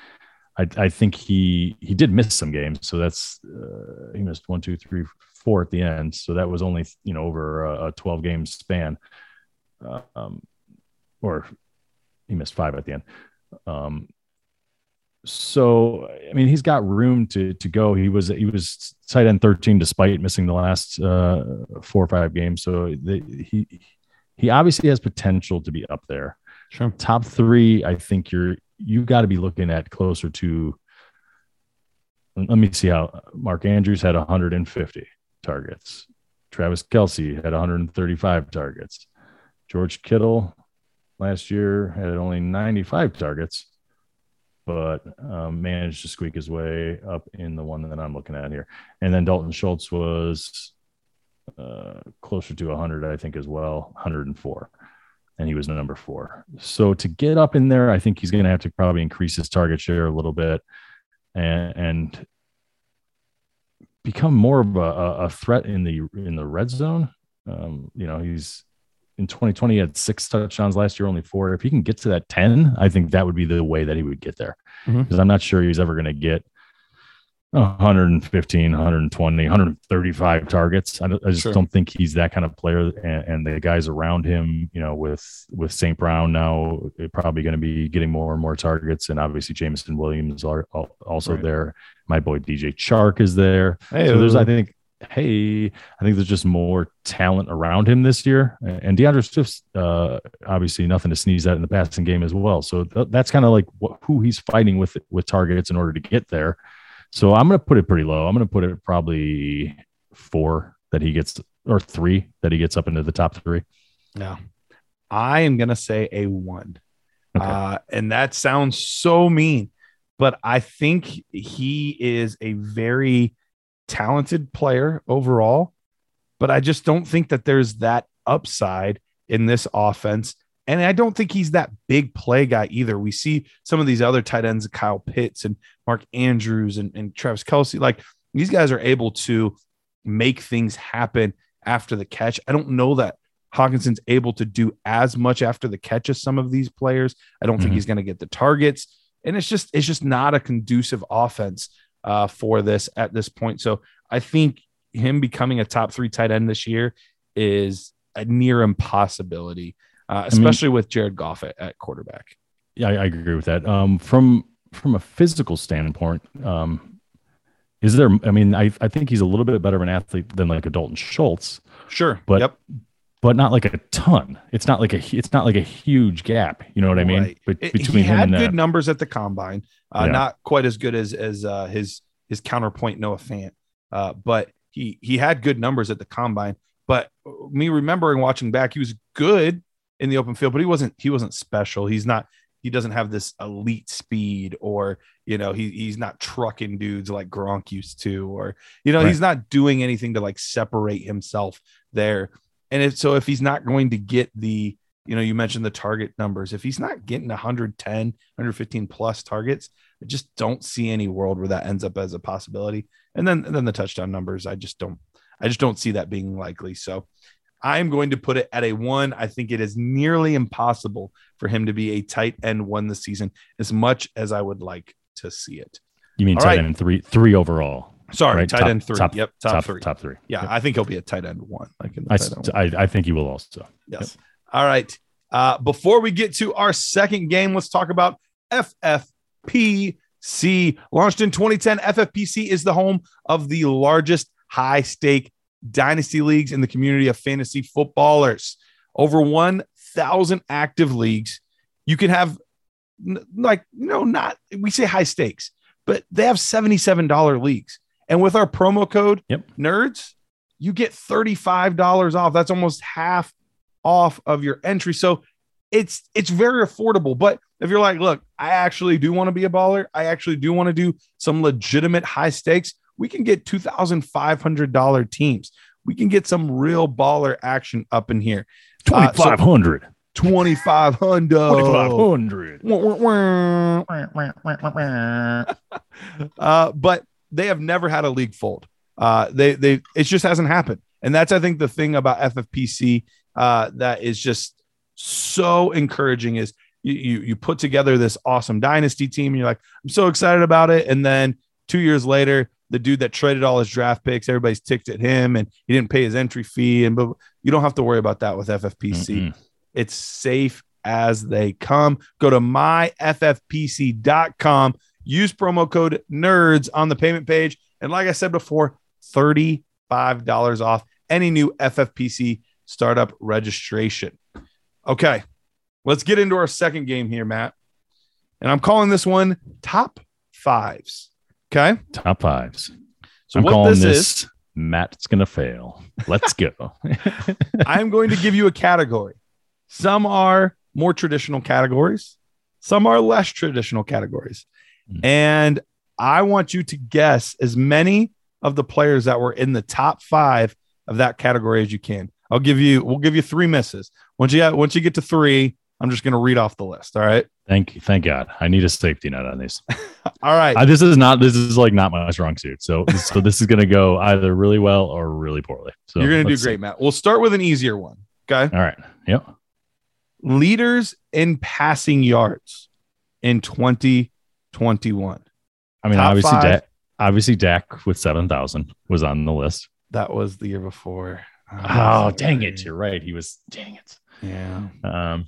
I, I think he he did miss some games, so that's uh, he missed one, two, three, four at the end. So that was only you know over a, a 12 game span, uh, um, or he missed five at the end. Um, so I mean, he's got room to to go. He was he was tight end 13 despite missing the last uh, four or five games. So the, he he obviously has potential to be up there. Sure. Top three, I think you're you got to be looking at closer to. Let me see how Mark Andrews had 150 targets. Travis Kelce had 135 targets. George Kittle last year had only 95 targets, but um, managed to squeak his way up in the one that I'm looking at here. And then Dalton Schultz was uh, closer to 100, I think, as well, 104. And he was number four. So to get up in there, I think he's going to have to probably increase his target share a little bit and, and become more of a, a threat in the in the red zone. Um, you know, he's in 2020 he had six touchdowns last year, only four. If he can get to that 10, I think that would be the way that he would get there. Mhm. Because I'm not sure he's ever going to get 115, 120, 135 targets. I, I just Sure. don't think he's that kind of player. And, and the guys around him, you know, with with St. Brown now, probably going to be getting more and more targets. And obviously, Jameson Williams are also Right. there. My boy DJ Chark is there. Hey, so there's, I think, hey, I think there's just more talent around him this year. And D'Andre Swift's uh, obviously nothing to sneeze at in the passing game as well. So th- that's kind of like what, who he's fighting with with targets in order to get there. So I'm going to put it pretty low. I'm going to put it probably four that he gets, or three that he gets up into the top three. Yeah. I am gonna say a one, Okay. uh, and that sounds so mean, but I think he is a very talented player overall. But I just don't think that there's that upside in this offense, and I don't think he's that big play guy either. We see some of these other tight ends, Kyle Pitts and Mark Andrews and, and Travis Kelce, like these guys are able to make things happen after the catch. I don't know that Hockenson's able to do as much after the catch as some of these players. I don't think Mhm. he's going to get the targets, and it's just it's just not a conducive offense uh, for this at this point. So I think him becoming a top three tight end this year is a near impossibility, uh, especially with Jared Goff at, at quarterback. Yeah, I, I agree with that. Um, from from a physical standpoint, um, is there? I mean, I I think he's a little bit better of an athlete than like a Dalton Schultz, Sure, But- yep, but not like a ton. It's not like a it's not like a huge gap. You know what I mean? Right. Be- between he had good that. numbers at the combine, uh, Yeah. not quite as good as as uh, his his counterpoint Noah Fant, uh, but he he had good numbers at the combine. But me remembering watching back, he was good in the open field, but he wasn't he wasn't special. He's not he doesn't have this elite speed or you know he he's not trucking dudes like Gronk used to or you know Right. he's not doing anything to like separate himself there. And if so, if he's not going to get the you know, you mentioned the target numbers. If he's not getting 110, 115 plus targets, I just don't see any world where that ends up as a possibility. And then, and then the touchdown numbers, I just don't, I just don't see that being likely. So I'm going to put it at a one. I think it is nearly impossible for him to be a tight end one this season, as much as I would like to see it. You mean All tight right. end three three overall? Sorry, right? tight Top- end three. Top, yep, top, top three. Top three. Yeah, Yep. I think he'll be a tight end one. Like I, end. I I think he will also. Yes. All right. Uh, before we get to our second game, let's talk about FFPC. Launched in 2010, FFPC is the home of the largest high stake dynasty leagues in the community of fantasy footballers. Over 1,000 active leagues. You can have, like, no, not, we say high stakes, but they have $77 leagues. And with our promo code, Yep. nerds, you get $35 off. That's almost half off of your entry. So it's it's very affordable. But if you're like, look, I actually do want to be a baller, I actually do want to do some legitimate high stakes, we can get two thousand five hundred dollar teams. We can get some real baller action up in here. Uh, Twenty five hundred. Twenty five hundred. Twenty five hundred. uh, but they have never had a league fold. Uh, they they it just hasn't happened, and that's I think the thing about FFPC uh, that is just so encouraging is you, you you put together this awesome dynasty team, and you're like I'm so excited about it, and then two years later. The dude that traded all his draft picks, everybody's ticked at him, and he didn't pay his entry fee. And but you don't have to worry about that with FFPC. Mm-mm. It's safe as they come. Go to myffpc.com, use promo code NERDS on the payment page. And like I said before, $35 off any new FFPC startup registration. Okay, let's get into our second game here, Matt. And I'm calling this one top fives. Okay. Top fives. So, I'm what calling this, this, is, Matt's gonna fail. Let's go. I'm going to give you a category. Some are more traditional categories, some are less traditional categories. Mm. And I want you to guess as many of the players that were in the top five of that category as you can. I'll give you, we'll give you three misses. Once you get, once you get to three, I'm just going to read off the list. All right. thank you. Thank God. I need a safety net on these. All right. I, this is not. This is like not my strong suit. So so this is gonna go either really well or really poorly. So You're going to do see. great, Matt. We'll start with an easier one. Okay. All right. Yep. Leaders in passing yards in 2021. I mean, Top obviously, five. Dak, Obviously, Dak with seven thousand was on the list. That was the year before. Oh, dang it! You're right. He was. Dang it. Yeah. Um.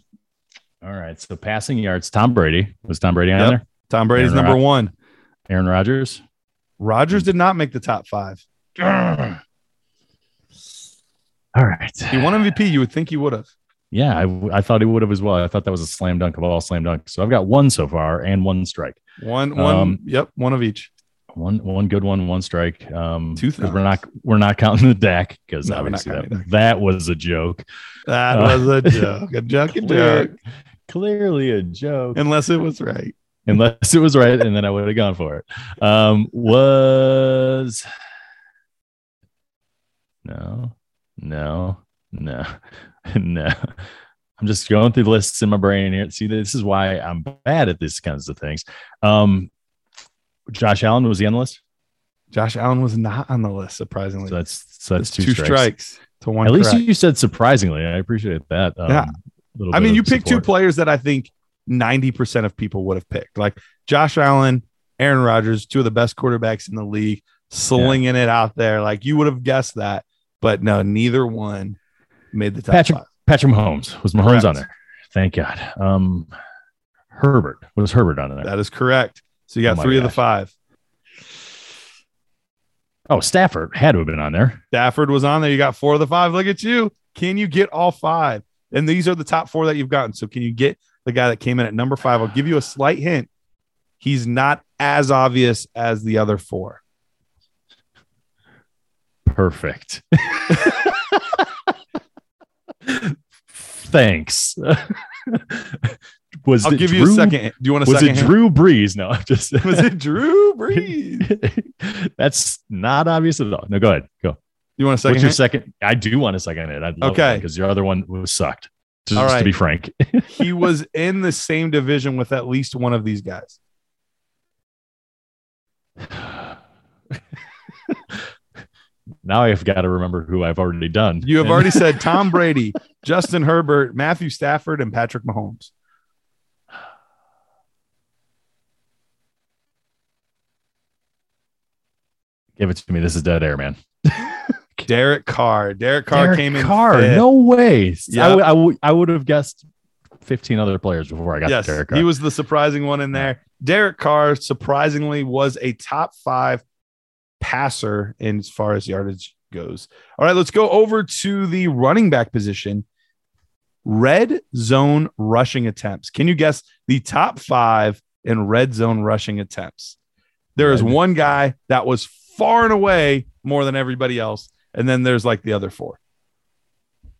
All right. So passing yards. Tom Brady was Tom Brady on Yep. there. Tom Brady's Aaron number Rod- one. Aaron Rodgers. Rodgers did not make the top five. All right. He won MVP. You would think he would have. Yeah, I thought he would have as well. I thought that was a slam dunk of all slam dunks. So I've got one so far and one strike. One, one, Um, yep, one of each. One one good one, one strike. Um, Two 'cause we're not we're not counting the deck because No, obviously that, that was a joke. That Uh, was a joke. A joke, a Clear- joke. clearly a joke. Unless it was right. Unless it was right, and then I would have gone for it. Um, was no, no, no, no. I'm just going through the lists in my brain here. See, this is why I'm bad at these kinds of things. Um, Josh Allen was he on the list? Josh Allen was not on the list, surprisingly. So that's so that's It's two, strikes. to one. At least you said surprisingly. I appreciate that. Um, Yeah. I mean, you picked two players that I think 90% of people would have picked, like Josh Allen, Aaron Rodgers, two of the best quarterbacks in the league, slinging it out there. Like you would have guessed that, but no, neither one made the top Patrick five. Patrick Mahomes was Mahomes Correct. on there. Thank God. Um, Herbert was Herbert on there. That is correct. So you Oh got my three of the gosh. five. Oh, Stafford had to have been on there. Stafford was on there. You got four of the five. Look at you. Can you get all five? And these are the top four that you've gotten. So can you get the guy that came in at number five? I'll give you a slight hint. He's not as obvious as the other four. Perfect. Thanks. was I'll it give you a second. Do you want a Was second? it hint? Drew Brees? No, I'm just Was it Drew Brees? That's not obvious at all. No, go ahead. Go. You want a second? What's your hint? second? I do want a second hit. I'd Okay. because your other one was sucked. Just, All right. to be frank. he was in the same division with at least one of these guys. now I've got to remember who I've already done. You have already said Tom Brady, Justin Herbert, Matthew Stafford, and Patrick Mahomes. Give it to me. This is dead air, man. Derek Carr. Derek Carr Derek came in. Carr. fifth. No way. I Yep. would- I would I would have guessed 15 other players before I got yes, to Derek Carr. he was the surprising one in there. Derek Carr surprisingly was a top five passer in as far as yardage goes. All right, let's go over to the running back position. Red zone rushing attempts. Can you guess the top five in red zone rushing attempts? There is one guy that was far and away more than everybody else. And then there's like the other four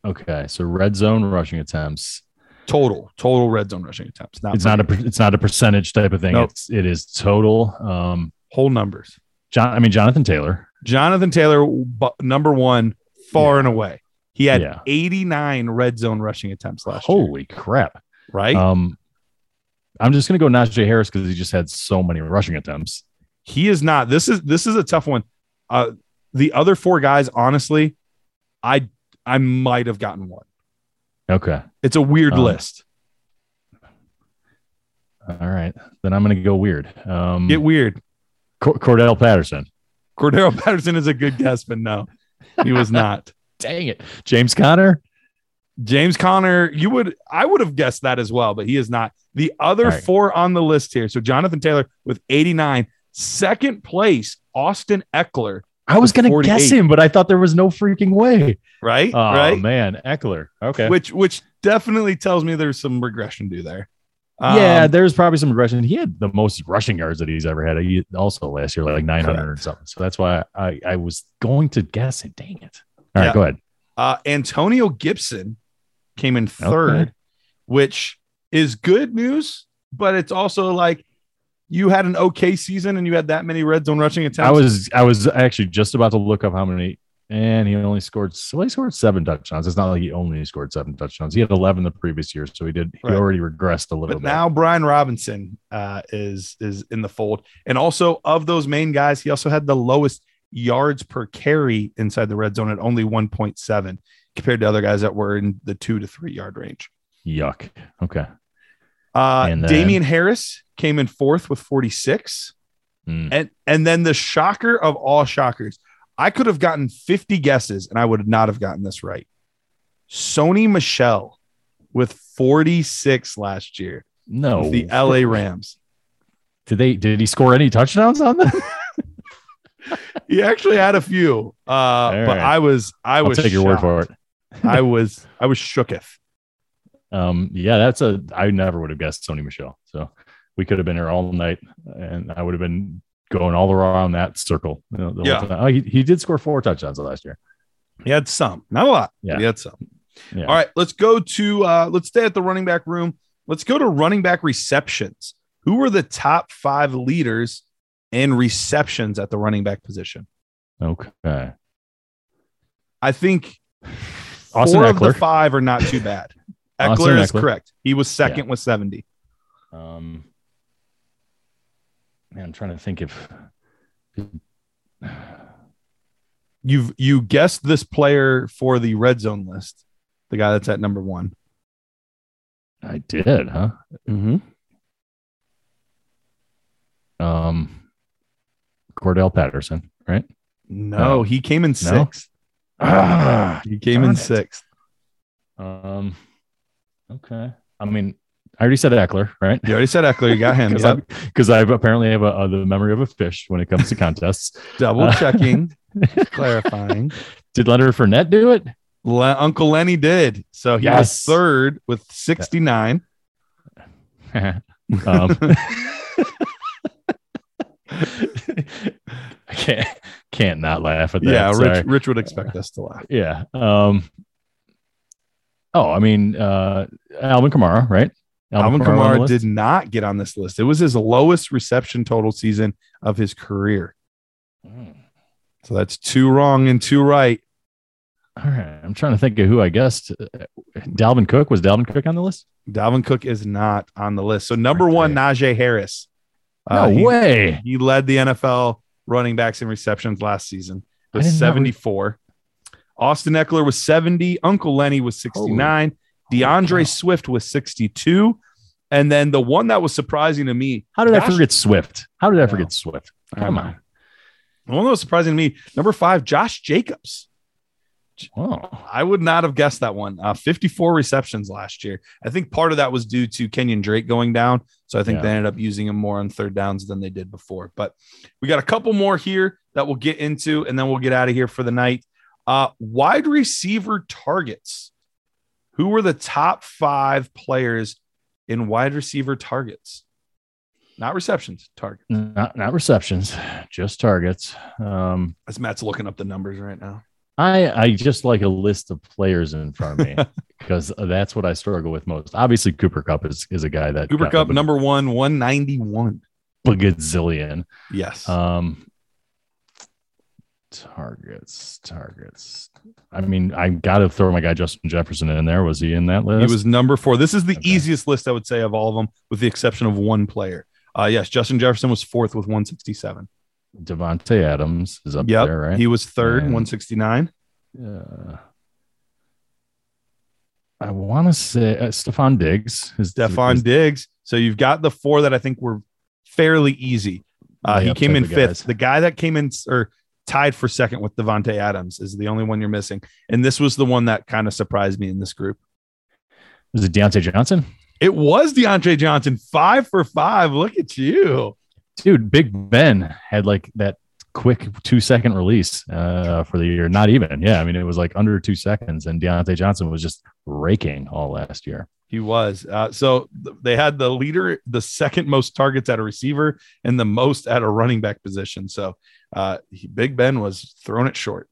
okay. So red zone rushing attempts. total, total red zone rushing attempts. Not It's not a it's not a percentage type of thing. Nope. It's it is total. Um, whole numbers. John. I mean Jonathan Taylor. Jonathan Taylor, number one, far Yeah. and away. He had Yeah. 89 red zone rushing attempts last year. Holy crap. Right? Um, I'm just gonna go Najee Harris because he just had so many rushing attempts. He is not. This is this is a tough one. Uh, the other four guys, honestly, I I might have gotten one. Okay. It's a weird Um, list. All right. Then I'm gonna go weird. Um, Get weird. Cor- Cordell Patterson. Cordell Patterson is a good guess, but no, he was not. Dang it. James Conner. James Conner, you would I would have guessed that as well, but he is not. The other right. four on the list here. So Jonathan Taylor with 89, second place, Austin Ekeler, I was gonna guess him, but I thought there was no freaking way. right? Oh right. man, Ekeler. Okay. Which which definitely tells me there's some regression due there. yeah, Um, there's probably some regression. He had the most rushing yards that he's ever had. He also last year, like 900 or something. So that's why I, I was going to guess it. Dang it. All right, Yeah. go ahead. uh, Antonio Gibson came in third, Okay. which is good news, but it's also like you had an okay season and you had that many red zone rushing attempts. I was I was actually just about to look up how many, and he only scored. Well, he scored seven touchdowns. It's not like he only scored seven touchdowns. He had 11 the previous year, so he did. He Right. already regressed a little but bit. now Brian Robinson uh, is is in the fold, and also of those main guys, he also had the lowest yards per carry inside the red zone at only 1.7 compared to other guys that were in the two to three yard range. Yuck. Okay. Uh, then- Damien Harris came in fourth with 46. Mm. And and then the shocker of all shockers, I could have gotten 50 guesses and I would not have gotten this right. Sony Michel with 46 last year. No, the LA Rams. Did they? Did he score any touchdowns on them? He actually had a few, uh, but. I was I I'll was take your word for it. I was I was shooketh. Um, yeah, that's a. I never would have guessed Sony Michel. So we could have been here all night, and I would have been going all around that circle. you know, the whole Yeah. time. Oh, he, he did score four touchdowns last year. He had some, not a lot. Yeah. he had some. Yeah. All right, let's go to uh, let's stay at the running back room. Let's go to running back receptions. Who were the top five leaders in receptions at the running back position? Okay. I think Austin four of the five are not too bad. Austin Ekeler is correct. He was second with 70. Um, man, I'm trying to think if You've you guessed this player for the red zone list, the guy that's at number one. I did, huh? Mm-hmm. Um, Cordell Patterson, right? No, No. he came in sixth. Ah, He came in it. sixth. Um, okay. I mean, I already said Ekeler, right? You already said Ekeler. You got him. Because Yep. I apparently have a, uh, the memory of a fish when it comes to contests. Double Uh, checking, clarifying. Did Leonard Fournette do it? Le- Uncle Lenny did. So he was Yes. third with 69. um, I can't can't not laugh at that. yeah, sorry. Rich, Rich would expect us to laugh. Yeah. Um. Oh, I mean, uh, Alvin Kamara, right? Alvin Kamara did not get on this list. It was his lowest reception total season of his career. Mm. So that's two wrong and two right. All right. I'm trying to think of who I guessed. Uh, Dalvin Cook was Dalvin Cook on the list? Dalvin Cook is not on the list. So number one, Najee Harris. No Uh, he, way. he led the NFL running backs in receptions last season with did not re- 74. Austin Ekeler was 70. Uncle Lenny was 69. D'Andre cow. Swift was 62. And then the one that was surprising to me, How did I forget Swift? How did I No. forget Swift? I Come on. the one that was surprising to me, number five, Josh Jacobs. Oh, I would not have guessed that one. Uh, 54 receptions last year. I think part of that was due to Kenyan Drake going down. So I think Yeah. they ended up using him more on third downs than they did before. But we got a couple more here that we'll get into, and then we'll get out of here for the night. Uh, wide receiver targets. Who were the top five players in wide receiver targets? Not receptions, target. not not receptions, just targets. Um, As Matt's looking up the numbers right now. I I just like a list of players in front of me because that's what I struggle with most. Obviously, Cooper Kupp is is a guy that Cooper Kupp, number one, 191. A gazillion. Yes. Um, targets, targets. I mean, I got to throw my guy Justin Jefferson in there. Was he in that list? He was number four. This is the Okay. easiest list I would say of all of them, with the exception of one player. Uh, yes, Justin Jefferson was fourth with 167. Davante Adams is up Yep, there, right? he was third, And- 169. Uh, I want to say uh, Stefon Diggs. Is is- Diggs. So you've got the four that I think were fairly easy. Uh, he came in fifth. guys. The guy that came in or tied for second with Davante Adams is the only one you're missing, and this was the one that kind of surprised me in this group. Was it Diontae Johnson? It was Diontae Johnson, five for five. Look at you. Dude, Big Ben had like that quick two second release uh, for the year. Not even. Yeah. I mean, it was like under two seconds, and Diontae Johnson was just raking all last year. He was. Uh, so th- they had the leader, the second most targets at a receiver, and the most at a running back position. So uh, he, Big Ben was throwing it short.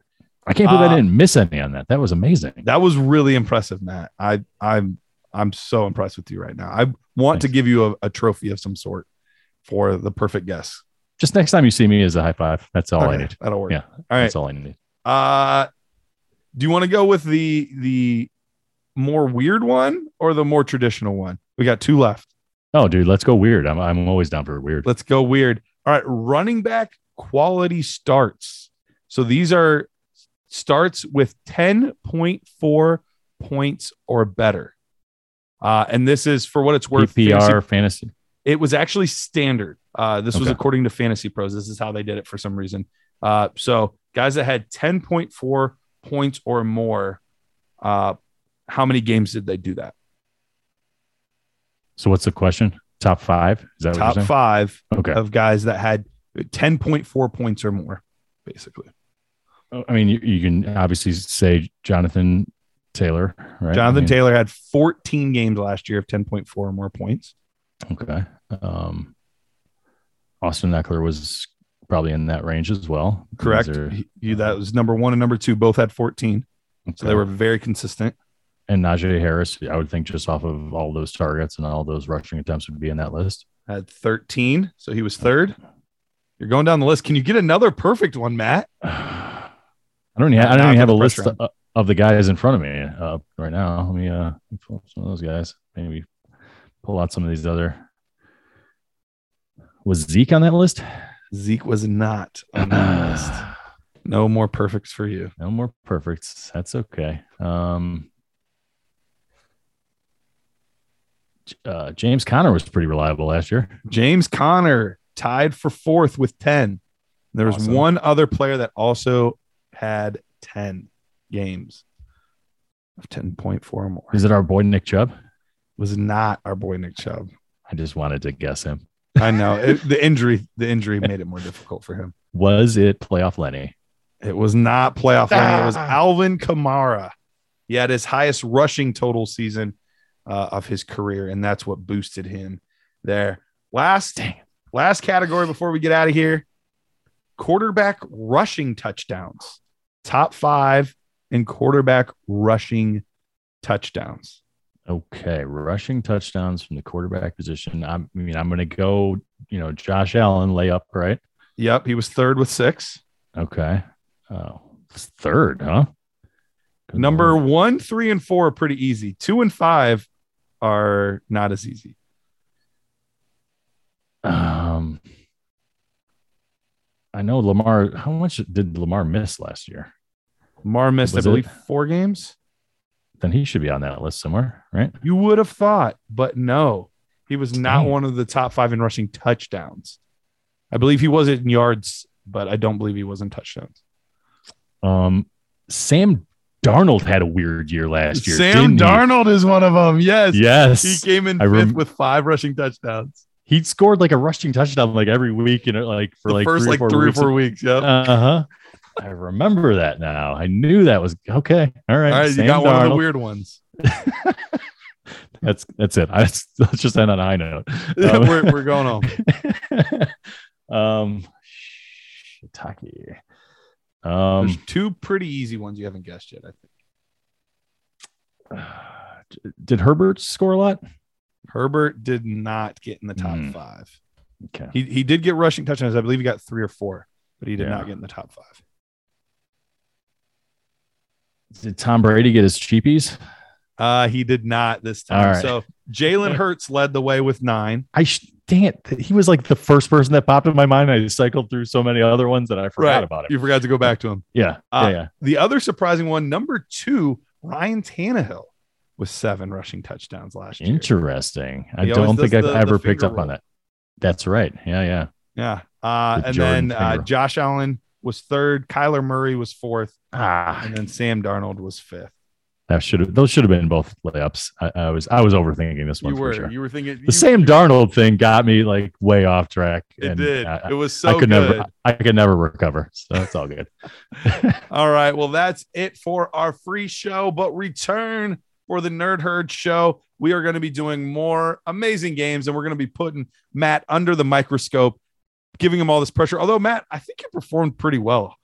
I can't believe Uh, I didn't miss any on that. That was amazing. That was really impressive, Matt. I I'm I'm so impressed with you right now. I want to give you a, a trophy of some sort for the perfect guess. Just next time you see me is a high five. That's all I need. That'll work. Yeah. All right. That's all I need. Uh, do you want to go with the the more weird one or the more traditional one? We got two left. Oh, dude, let's go weird. I'm, I'm always down for weird. Let's go weird. All right, running back quality starts. So these are starts with 10.4 points or better. Uh, and this is for what it's worth. PPR fantasy- fantasy. It was actually standard. Uh, this was according to Fantasy Pros. This is how they did it for some reason. Uh, so guys that had 10.4 points or more, uh, how many games did they do that? So what's the question? Top five? Is that Top five Okay. of guys that had 10.4 points or more, basically. I mean, you, you can obviously say Jonathan Taylor, right? Jonathan I mean, Taylor had 14 games last year of 10.4 or more points. Okay. Um, Austin Ekeler was probably in that range as well. Correct. Are- He- he- that was number one and number two. Both had 14. So they were very consistent. and Najee Harris. I would think just off of all those targets and all those rushing attempts would be in that list. Had 13. So he was third. You're going down the list. Can you get another perfect one, Matt? I don't even, I don't even have a list of, of the guys in front of me uh, right now. Let me uh, pull some of those guys. Maybe pull out some of these other. Was Zeke on that list? Zeke was not on that list. No more perfects for you. No more perfects. That's okay. Um, uh, James Conner was pretty reliable last year. James Conner tied for fourth with 10. There was Awesome. one other player that also had 10 games of 10.4 or more. Is it our boy Nick Chubb? Was not our boy Nick Chubb. I just wanted to guess him. I know it, the injury. The injury made it more difficult for him. Was it playoff Lenny? It was not playoff. Lenny. It was Ah. Alvin Kamara. He had his highest rushing total season uh, of his career, and that's what boosted him there. Last, Dang last category before we get out of here: quarterback rushing touchdowns. Top five in quarterback rushing touchdowns. Okay, rushing touchdowns from the quarterback position. I'm, I mean, I'm going to go. You know, Josh Allen lay up, right? Yep, he was third with six. Okay. Oh, third, huh? Good Number Lord. one, three, and four are pretty easy. Two and five are not as easy. Um, I know Lamar. How much did Lamar miss last year? Lamar missed, Was I it- believe, four games. Then he should be on that list somewhere, right? You would have thought, but no, he was not Dang. one of the top five in rushing touchdowns. I believe he was in yards, but I don't believe he was in touchdowns. Um, Sam Darnold had a weird year last year. Sam didn't he? Darnold is one of them. Yes. Yes, He came in I fifth with five rushing touchdowns. he scored like a rushing touchdown like every week, you know, like for the like first three like or four three weeks. or four weeks. Yep. Uh huh. I remember that now. I knew that was okay. All right. All right, you got one of the weird ones. That's that's it. I, let's just end on a high note. we're, we're going home. um, Shiitake. Um, There's two pretty easy ones you haven't guessed yet. I think did Herbert score a lot? Herbert did not get in the top Hmm. five. Okay. He he did get rushing touchdowns. I believe he got three or four, but he did Yeah. not get in the top five. Did Tom Brady get his cheapies? Uh, he did not this time. Right. So Jalen Hurts led the way with nine. I sh- dang it. He was like the first person that popped in my mind. I cycled through so many other ones that I forgot about him. You forgot to go back to him. Yeah. Uh, yeah. Yeah. The other surprising one, number two, Ryan Tannehill with seven rushing touchdowns last year. Interesting. I He don't think I've the- the ever picked finger up on that. That's right. Yeah. Yeah. Yeah. Uh, The and Jordan then uh. Josh Allen was third. Kyler Murray was fourth. Ah, And then Sam Darnold was fifth. that should have, those should have been both layups. I, I was, I was overthinking this one You for were sure. you were thinking the you- Sam Darnold thing got me like way off track. It and did. I, it was I so could good. never, I could never recover. So that's all good. All right. Well, that's it for our free show. But return for the Nerd Herd show. We are going to be doing more amazing games and we're going to be putting Matt under the microscope, giving him all this pressure. Although, Matt, I think you performed pretty well,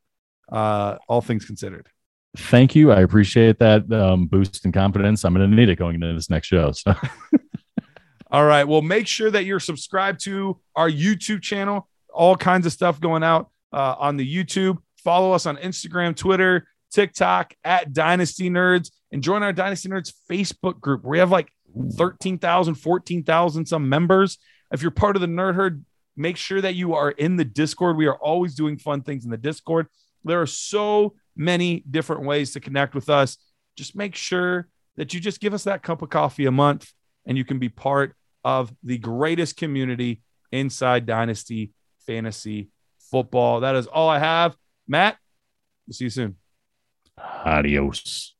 uh, all things considered. Thank you. I appreciate that um, boost in confidence. I'm going to need it going into this next show. So All right. Well, make sure that you're subscribed to our YouTube channel. All kinds of stuff going out uh, on the YouTube. Follow us on Instagram, Twitter, TikTok at Dynasty Nerds, and join our Dynasty Nerds Facebook group where we have like 13,000, 14,000 some members. If you're part of the Nerd Herd, make sure that you are in the Discord. We are always doing fun things in the Discord. There are so many different ways to connect with us. Just make sure that you just give us that cup of coffee a month and you can be part of the greatest community inside Dynasty Fantasy Football. That is all I have. Matt, we'll see you soon. Adios.